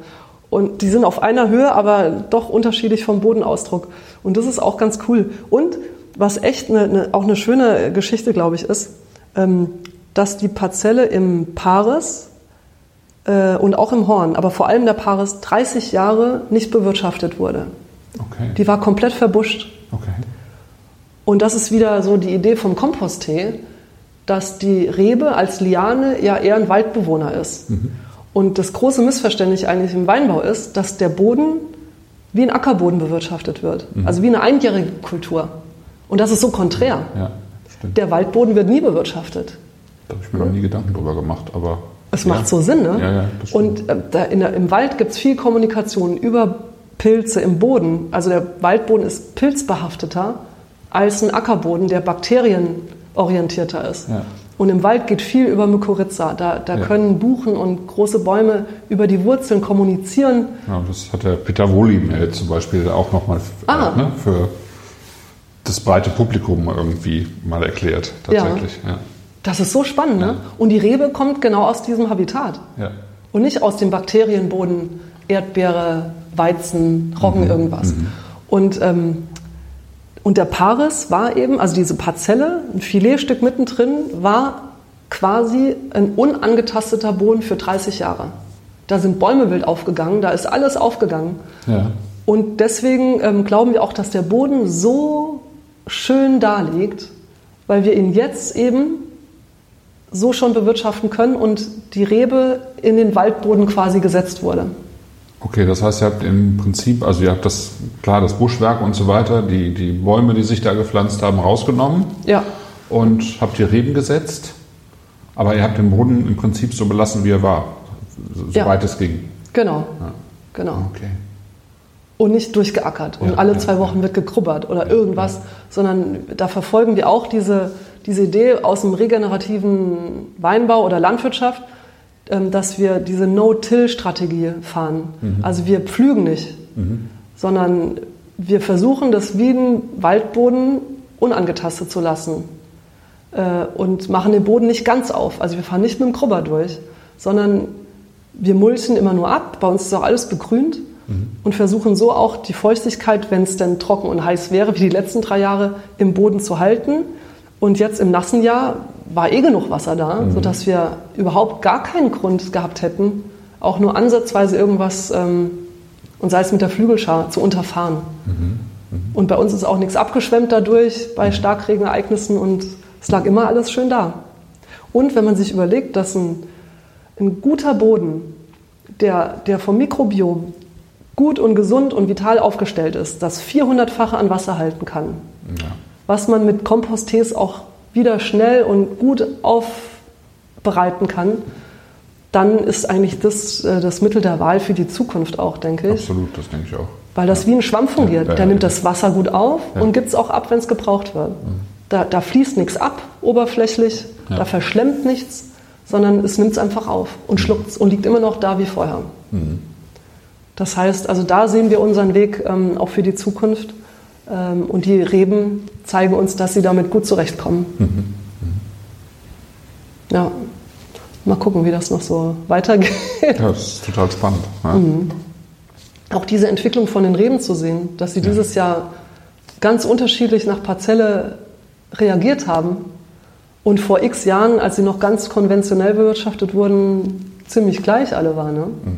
B: Und die sind auf einer Höhe, aber doch unterschiedlich vom Bodenausdruck. Und das ist auch ganz cool. Und was echt eine, eine, auch eine schöne Geschichte, glaube ich, ist, ähm, dass die Parzelle im Paris äh, und auch im Horn, aber vor allem der Paris 30 Jahre nicht bewirtschaftet wurde. Okay. Die war komplett verbuscht. Okay. Und das ist wieder so die Idee vom Komposttee, dass die Rebe als Liane ja eher ein Waldbewohner ist. Mhm. Und das große Missverständnis eigentlich im Weinbau ist, dass der Boden wie ein Ackerboden bewirtschaftet wird. Mhm. Also wie eine einjährige Kultur. Und das ist so konträr. Ja, der Waldboden wird nie bewirtschaftet.
A: Da habe ich mir noch nie Gedanken drüber gemacht, aber.
B: Es ja. macht so Sinn, ne? Ja, ja, Und äh, da der, im Wald gibt es viel Kommunikation über Pilze im Boden. Also der Waldboden ist pilzbehafteter als ein Ackerboden, der bakterienorientierter ist. Ja. Und im Wald geht viel über Mykorrhiza. Da, da ja. können Buchen und große Bäume über die Wurzeln kommunizieren.
A: Ja, das hat der Peter Wohlin zum Beispiel auch nochmal ah. äh, ne, für das breite Publikum irgendwie mal erklärt. Tatsächlich. Ja. ja.
B: Das ist so spannend, ne? Und die Rebe kommt genau aus diesem Habitat. Ja. Und nicht aus dem Bakterienboden, Erdbeere, Weizen, Roggen, mhm. irgendwas. Mhm. Und ähm, und der Paris war eben, also diese Parzelle, ein Filetstück mittendrin, war quasi ein unangetasteter Boden für 30 Jahre. Da sind Bäume wild aufgegangen, da ist alles aufgegangen. Ja. Und deswegen ähm, glauben wir auch, dass der Boden so schön da liegt, weil wir ihn jetzt eben so schon bewirtschaften können und die Rebe in den Waldboden quasi gesetzt wurde.
A: Okay, das heißt, ihr habt im Prinzip, also ihr habt das, klar, das Buschwerk und so weiter, die, die Bäume, die sich da gepflanzt haben, rausgenommen.
B: Ja.
A: Und habt ihr Reben gesetzt. Aber ihr habt den Boden im Prinzip so belassen, wie er war, soweit ja. es ging.
B: Genau. Ja. Genau. Okay. Und nicht durchgeackert und ja, alle zwei Wochen wird gekrubbert oder irgendwas, sondern da verfolgen wir auch diese, diese Idee aus dem regenerativen Weinbau oder Landwirtschaft ähm, dass wir diese No-Till-Strategie fahren. Mhm. Also wir pflügen nicht, mhm. sondern wir versuchen, das wie ein Waldboden unangetastet zu lassen äh, und machen den Boden nicht ganz auf. Also wir fahren nicht mit dem Krubber durch, sondern wir mulchen immer nur ab. Bei uns ist auch alles begrünt mhm. und versuchen so auch die Feuchtigkeit, wenn es denn trocken und heiß wäre, wie die letzten drei Jahre, im Boden zu halten. Und jetzt im nassen Jahr war eh genug Wasser da, mhm. sodass wir überhaupt gar keinen Grund gehabt hätten, auch nur ansatzweise irgendwas, ähm, und sei es mit der Flügelschar, zu unterfahren. Mhm. Und bei uns ist auch nichts abgeschwemmt dadurch bei mhm. Starkregenereignissen und es lag immer alles schön da. Und wenn man sich überlegt, dass ein, ein guter Boden, der, der vom Mikrobiom gut und gesund und vital aufgestellt ist, das 400-fache an Wasser halten kann, ja. was man mit Komposttees auch wieder schnell und gut aufbereiten kann, dann ist eigentlich das äh, das Mittel der Wahl für die Zukunft auch, denke
A: ich. Absolut, das denke ich auch.
B: Weil das wie ein Schwamm fungiert. Ja, Der nimmt das Wasser gut auf und gibt es auch ab, wenn es gebraucht wird. Mhm. Da, da, fließt nichts ab, oberflächlich, da verschlemmt nichts, sondern es nimmt es einfach auf und mhm. schluckt es und liegt immer noch da wie vorher. Mhm. Das heißt, also da sehen wir unseren Weg ähm, auch für die Zukunft. Ähm, und die Reben zeigen uns, dass sie damit gut zurechtkommen. Mhm. Mhm. Ja, mal gucken, wie das noch so weitergeht.
A: Ja, das ist total spannend. Ja. Mhm.
B: Auch diese Entwicklung von den Reben zu sehen, dass sie ja. dieses Jahr ganz unterschiedlich nach Parzelle reagiert haben und vor x Jahren, als sie noch ganz konventionell bewirtschaftet wurden, ziemlich gleich alle waren. Ne? Mhm.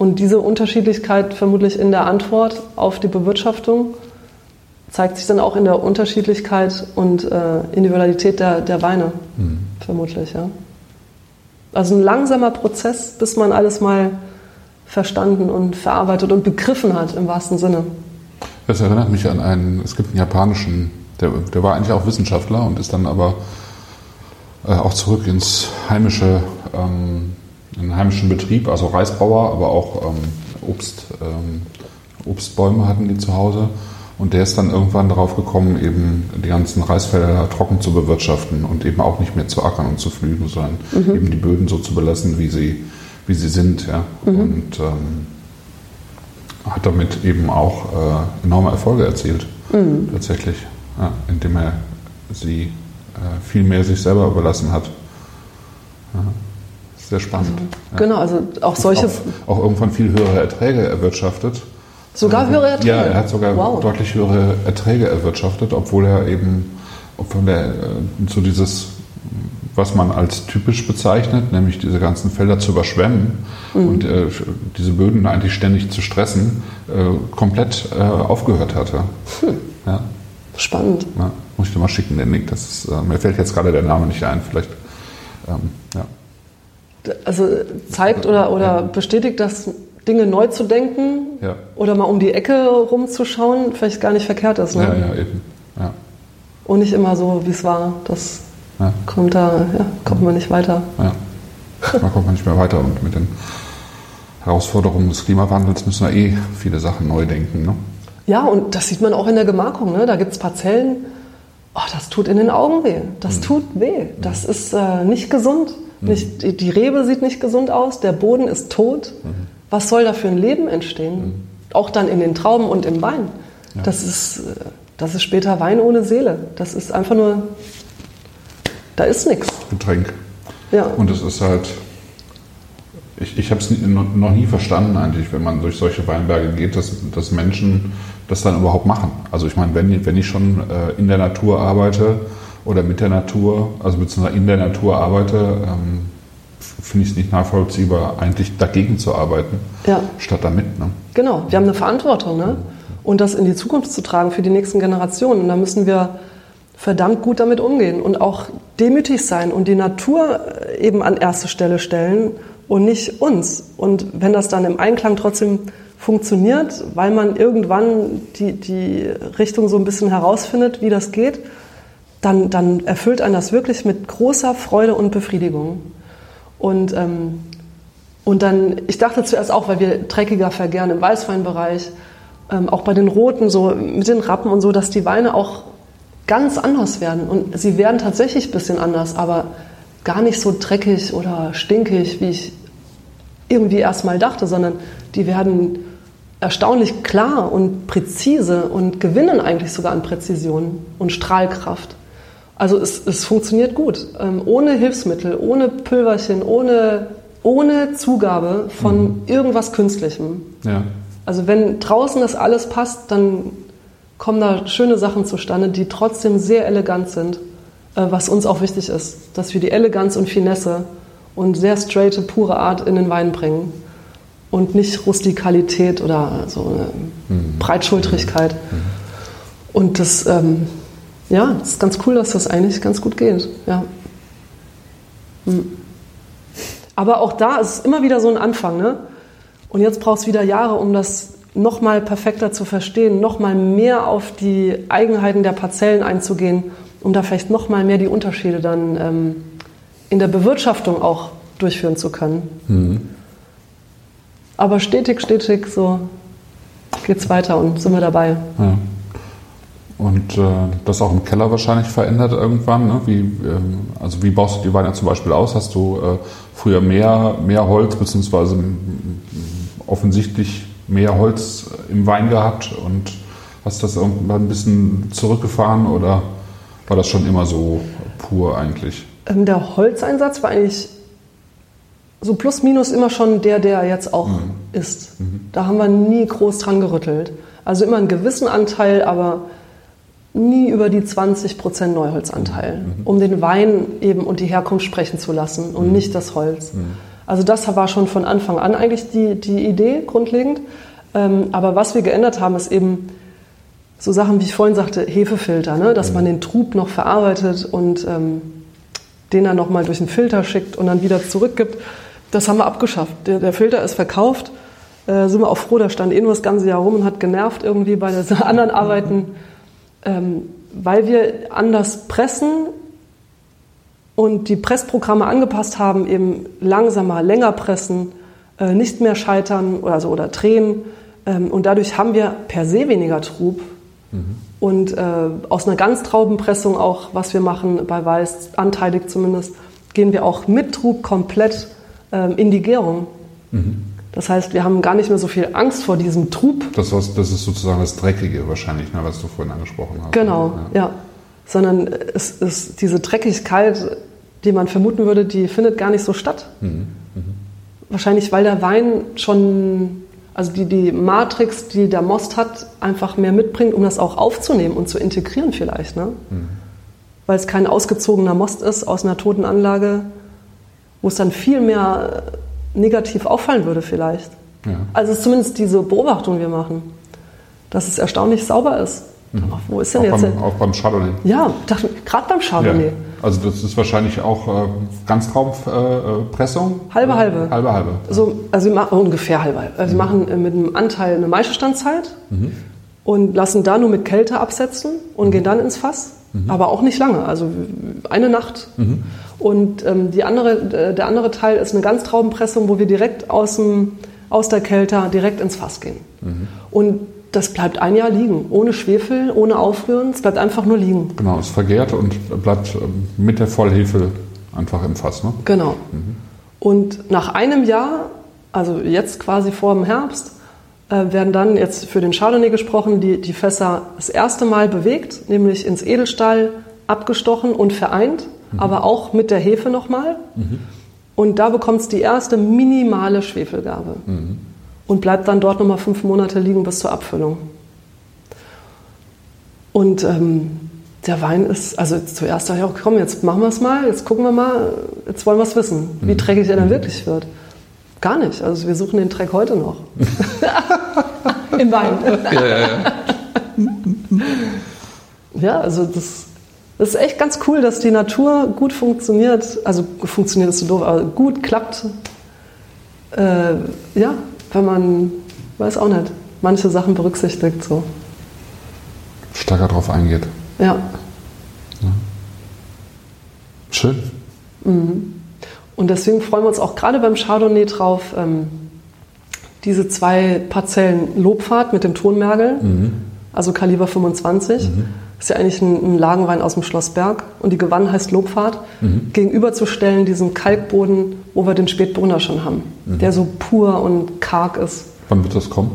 B: Und diese Unterschiedlichkeit vermutlich in der Antwort auf die Bewirtschaftung zeigt sich dann auch in der Unterschiedlichkeit und äh, Individualität der, der Weine, mhm. vermutlich. Ja. Also ein langsamer Prozess, bis man alles mal verstanden und verarbeitet und begriffen hat, im wahrsten Sinne.
A: Das erinnert mich an einen, es gibt einen japanischen, der, der war eigentlich auch Wissenschaftler und ist dann aber äh, auch zurück ins heimische, ähm, in den heimischen Betrieb, also Reisbauer, aber auch ähm, Obst, ähm, Obstbäume hatten die zu Hause. Und der ist dann irgendwann darauf gekommen, eben die ganzen Reisfelder trocken zu bewirtschaften und eben auch nicht mehr zu ackern und zu pflügen, sondern mhm. eben die Böden so zu belassen, wie sie, wie sie sind. Ja? Mhm. Und ähm, hat damit eben auch äh, enorme Erfolge erzielt, mhm. tatsächlich, ja, indem er sie äh, viel mehr sich selber überlassen hat. Ja, sehr spannend.
B: Also, ja. Genau, also auch solche.
A: Auch, auch, irgendwann viel höhere Erträge erwirtschaftet.
B: Sogar höhere Erträge?
A: Ja, er hat sogar wow. deutlich höhere Erträge erwirtschaftet, obwohl er eben, obwohl er äh, so dieses was man als typisch bezeichnet, nämlich diese ganzen Felder zu überschwemmen mhm. und äh, diese Böden eigentlich ständig zu stressen, äh, komplett äh, aufgehört hatte. Hm.
B: Ja. Spannend.
A: Ja, muss ich dir mal schicken, den Link. Das ist, äh, mir fällt jetzt gerade der Name nicht ein, vielleicht. Ähm, ja.
B: Also zeigt oder, oder ja. bestätigt, dass Dinge neu zu denken ja. oder mal um die Ecke rumzuschauen vielleicht gar nicht verkehrt ist. Ne?
A: Ja, ja, eben. Ja.
B: Und nicht immer so, wie es war. Das kommt da, ja, kommt man nicht weiter.
A: Ja. Man kommt man nicht mehr weiter und mit den Herausforderungen des Klimawandels müssen wir eh viele Sachen neu denken. Ne?
B: Ja, und das sieht man auch in der Gemarkung. Ne? Da gibt es Parzellen, oh, das tut in den Augen weh. Das mhm. tut weh. Das mhm. ist äh, nicht gesund. Mhm. Nicht, die, die, Rebe sieht nicht gesund aus, der Boden ist tot. Mhm. Was soll da für ein Leben entstehen? Mhm. Auch dann in den Trauben und im Wein. Ja. Das, ist, äh, das ist später Wein ohne Seele. Das ist einfach nur da ist nichts.
A: Getränk. Ja. Und es ist halt, ich, ich habe es noch nie verstanden eigentlich, wenn man durch solche Weinberge geht, dass, dass Menschen das dann überhaupt machen. Also ich meine, wenn, wenn ich schon äh, in der Natur arbeite oder mit der Natur, also beziehungsweise in der Natur arbeite, ähm, finde ich es nicht nachvollziehbar, eigentlich dagegen zu arbeiten, ja. statt damit. Ne?
B: Genau, wir haben eine Verantwortung ne? und das in die Zukunft zu tragen für die nächsten Generationen. Und da müssen wir verdammt gut damit umgehen und auch demütig sein und die Natur eben an erste Stelle stellen und nicht uns. Und wenn das dann im Einklang trotzdem funktioniert, weil man irgendwann die, die Richtung so ein bisschen herausfindet, wie das geht, dann, dann erfüllt einen das wirklich mit großer Freude und Befriedigung. Und, ähm, und dann, ich dachte zuerst auch, weil wir dreckiger vergären im Weißweinbereich, ähm, auch bei den Roten, so mit den Rappen und so, dass die Weine auch ganz anders werden. Und sie werden tatsächlich ein bisschen anders, aber gar nicht so dreckig oder stinkig, wie ich irgendwie erst mal dachte, sondern die werden erstaunlich klar und präzise und gewinnen eigentlich sogar an Präzision und Strahlkraft. Also es, es funktioniert gut, ähm, ohne Hilfsmittel, ohne Pülverchen, ohne, ohne Zugabe von mhm. irgendwas Künstlichem. Ja. Also wenn draußen das alles passt, dann kommen da schöne Sachen zustande, die trotzdem sehr elegant sind, äh, was uns auch wichtig ist, dass wir die Eleganz und Finesse und sehr straighte, pure Art in den Wein bringen und nicht Rustikalität oder so eine mhm. Breitschultrigkeit. Mhm. Und das, ähm, ja, das ist ganz cool, dass das eigentlich ganz gut geht. Ja. Mhm. Aber auch da ist es immer wieder so ein Anfang. Ne? Und jetzt braucht es wieder Jahre, um das noch mal perfekter zu verstehen, noch mal mehr auf die Eigenheiten der Parzellen einzugehen, um da vielleicht noch mal mehr die Unterschiede dann ähm, in der Bewirtschaftung auch durchführen zu können. Mhm. Aber stetig, stetig so geht's weiter und sind wir dabei. Ja.
A: Und äh, das auch im Keller wahrscheinlich verändert irgendwann. Ne? Wie, ähm, also wie baust du die Weine zum Beispiel aus? Hast du äh, früher mehr, mehr Holz beziehungsweise offensichtlich mehr Holz im Wein gehabt und hast das irgendwann ein bisschen zurückgefahren oder war das schon immer so pur eigentlich?
B: Ähm, der Holzeinsatz war eigentlich so plus minus immer schon der, der jetzt auch mhm. ist. Mhm. Da haben wir nie groß dran gerüttelt. Also immer einen gewissen Anteil, aber nie über die 20% Neuholzanteil, mhm. um den Wein eben und die Herkunft sprechen zu lassen und mhm. nicht das Holz. Mhm. Also das war schon von Anfang an eigentlich die, die Idee grundlegend. Ähm, aber was wir geändert haben, ist eben so Sachen, wie ich vorhin sagte, Hefefilter, ne? dass mhm. man den Trub noch verarbeitet und ähm, den dann nochmal durch einen Filter schickt und dann wieder zurückgibt. Das haben wir abgeschafft. Der, der Filter ist verkauft. Äh, sind wir auch froh, da stand eh nur das ganze Jahr rum und hat genervt irgendwie bei den anderen Arbeiten, ähm, weil wir anders pressen und die Pressprogramme angepasst haben, eben langsamer, länger pressen, äh, nicht mehr scheitern oder, so, oder drehen. Ähm, und dadurch haben wir per se weniger Trub. Mhm. Und äh, aus einer Ganztraubenpressung auch, was wir machen bei Weiß, anteilig zumindest, gehen wir auch mit Trub komplett äh, in die Gärung. Mhm. Das heißt, wir haben gar nicht mehr so viel Angst vor diesem Trub.
A: Das, das ist sozusagen das Dreckige wahrscheinlich, ne, was du vorhin angesprochen hast.
B: Genau, ja. ja. Sondern es ist diese Dreckigkeit, die man vermuten würde, die findet gar nicht so statt. Mhm. Mhm. Wahrscheinlich, weil der Wein schon also die, die Matrix, die der Most hat, einfach mehr mitbringt, um das auch aufzunehmen und zu integrieren vielleicht. Ne? Mhm. Weil es kein ausgezogener Most ist aus einer toten Anlage, wo es dann viel mehr negativ auffallen würde vielleicht. Ja. Also es ist zumindest diese Beobachtung, die wir machen, dass es erstaunlich sauber ist.
A: Mhm. Wo ist denn auch jetzt? Beim, auch beim Chardonnay.
B: Ja, gerade beim Chardonnay. Ja.
A: Also das ist wahrscheinlich auch äh, Ganztraubenpressung?
B: Äh, halbe, halbe.
A: Halbe, halbe.
B: Also, also wir machen ungefähr halbe, halbe. Also mhm. wir machen äh, mit einem Anteil eine Maischestandzeit mhm. und lassen da nur mit Kälte absetzen und mhm. gehen dann ins Fass. Mhm. Aber auch nicht lange, also eine Nacht. Mhm. Und ähm, die andere, äh, der andere Teil ist eine Ganztraubenpressung, wo wir direkt aus, dem, aus der Kälte direkt ins Fass gehen. Mhm. Und das bleibt ein Jahr liegen, ohne Schwefel, ohne Aufrühren, es bleibt einfach nur liegen.
A: Genau, es vergärt und bleibt ähm, mit der Vollhefe einfach im Fass. Ne?
B: Genau. Mhm. Und nach einem Jahr, also jetzt quasi vor dem Herbst, äh, werden dann jetzt für den Chardonnay gesprochen, die, die Fässer das erste Mal bewegt, nämlich ins Edelstahl abgestochen und vereint, mhm. aber auch mit der Hefe nochmal. Mhm. Und da bekommt es die erste minimale Schwefelgabe. Mhm und bleibt dann dort nochmal fünf Monate liegen bis zur Abfüllung. Und ähm, der Wein ist, also zuerst dachte ich auch, komm, jetzt machen wir es mal, jetzt gucken wir mal, jetzt wollen wir es wissen, wie mhm. dreckig er dann wirklich wird. Gar nicht, also wir suchen den Dreck heute noch. Im Wein. ja, ja, ja. ja, also das, das ist echt ganz cool, dass die Natur gut funktioniert, also funktioniert ist so doof, aber gut klappt. Äh, ja, wenn man, weiß auch nicht, manche Sachen berücksichtigt. So.
A: Stärker drauf eingeht.
B: Ja.
A: ja. Schön.
B: Mhm. Und deswegen freuen wir uns auch gerade beim Chardonnay drauf, ähm, diese zwei Parzellen Lobfahrt mit dem Tonmergel, mhm. also Kaliber 25. Mhm. Das ist ja eigentlich ein, ein, Lagenwein aus dem Schloss Berg und die Gewann heißt Lobfahrt, mhm. gegenüberzustellen diesem Kalkboden, wo wir den Spätbrunner schon haben, mhm. der so pur und karg ist.
A: Wann wird das kommen?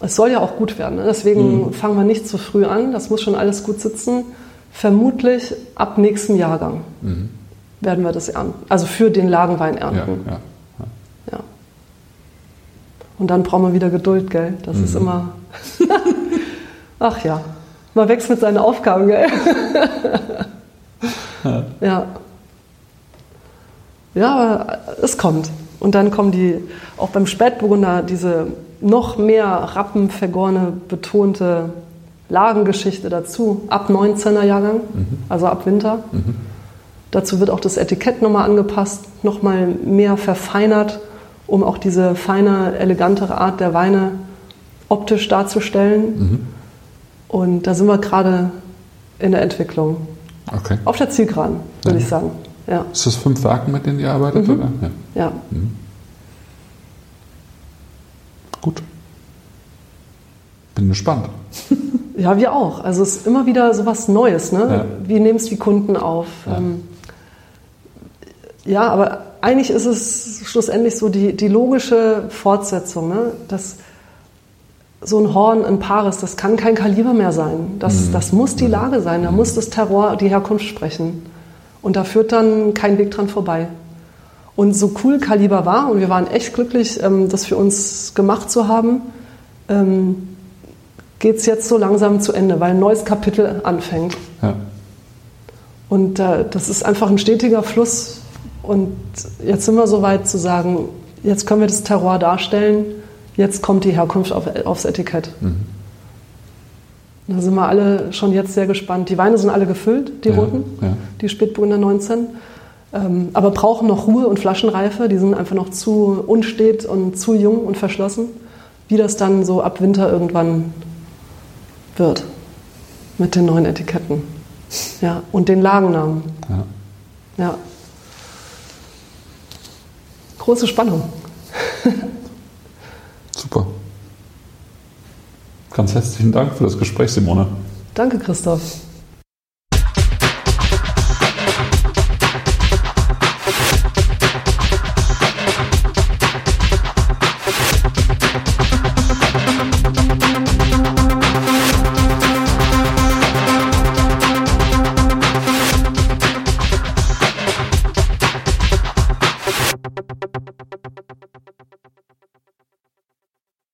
B: Es soll ja auch gut werden, ne? deswegen mhm. fangen wir nicht zu früh an, das muss schon alles gut sitzen. Vermutlich ab nächsten Jahrgang mhm. werden wir das ernten, also für den Lagenwein ernten. Ja. ja. Und dann brauchen wir wieder Geduld, gell? Das ist mhm. immer Ach ja, man wächst mit seinen Aufgaben, gell? ja. Ja, aber es kommt. Und dann kommen die, auch beim Spätburgunder, diese noch mehr rappenvergorene, betonte Lagengeschichte dazu, ab 19er Jahrgang, mhm. also ab Winter. Mhm. Dazu wird auch das Etikett nochmal angepasst, nochmal mehr verfeinert, um auch diese feine, elegantere Art der Weine optisch darzustellen. Mhm. Und da sind wir gerade in der Entwicklung.
A: Okay.
B: Auf der Zielgeraden, würde ja. ich sagen. Ja.
A: Ist das fünf Werken, mit denen ihr arbeitet?
B: Mhm. Oder? Ja. ja.
A: Mhm. Gut. Bin gespannt.
B: ja, wir auch. Also es ist immer wieder so was Neues. Ne? Ja. Wie nehmen es die Kunden auf? Ja. Ähm, ja, aber eigentlich ist es schlussendlich so die, die logische Fortsetzung. Ne? Dass so ein Horn in Paris, das kann kein Kaliber mehr sein. Das, mhm. das muss die Lage sein, da mhm. muss das Terror, die Herkunft sprechen. Und da führt dann kein Weg dran vorbei. Und so cool Kaliber war, und wir waren echt glücklich, ähm, das für uns gemacht zu haben, ähm, geht es jetzt so langsam zu Ende, weil ein neues Kapitel anfängt. Ja. Und äh, das ist einfach ein stetiger Fluss. Und jetzt sind wir so weit zu sagen, jetzt können wir das Terroir darstellen, jetzt kommt die Herkunft auf, aufs Etikett. Mhm. Da sind wir alle schon jetzt sehr gespannt. Die Weine sind alle gefüllt, die ja, roten, ja. die Spätburgunder 19, ähm, aber brauchen noch Ruhe und Flaschenreife. Die sind einfach noch zu unstet und zu jung und verschlossen. Wie das dann so ab Winter irgendwann wird mit den neuen Etiketten. Ja, und den Lagennamen. Ja. ja. Große Spannung.
A: Super. Ganz herzlichen Dank für das Gespräch, Simone.
B: Danke, Christoph.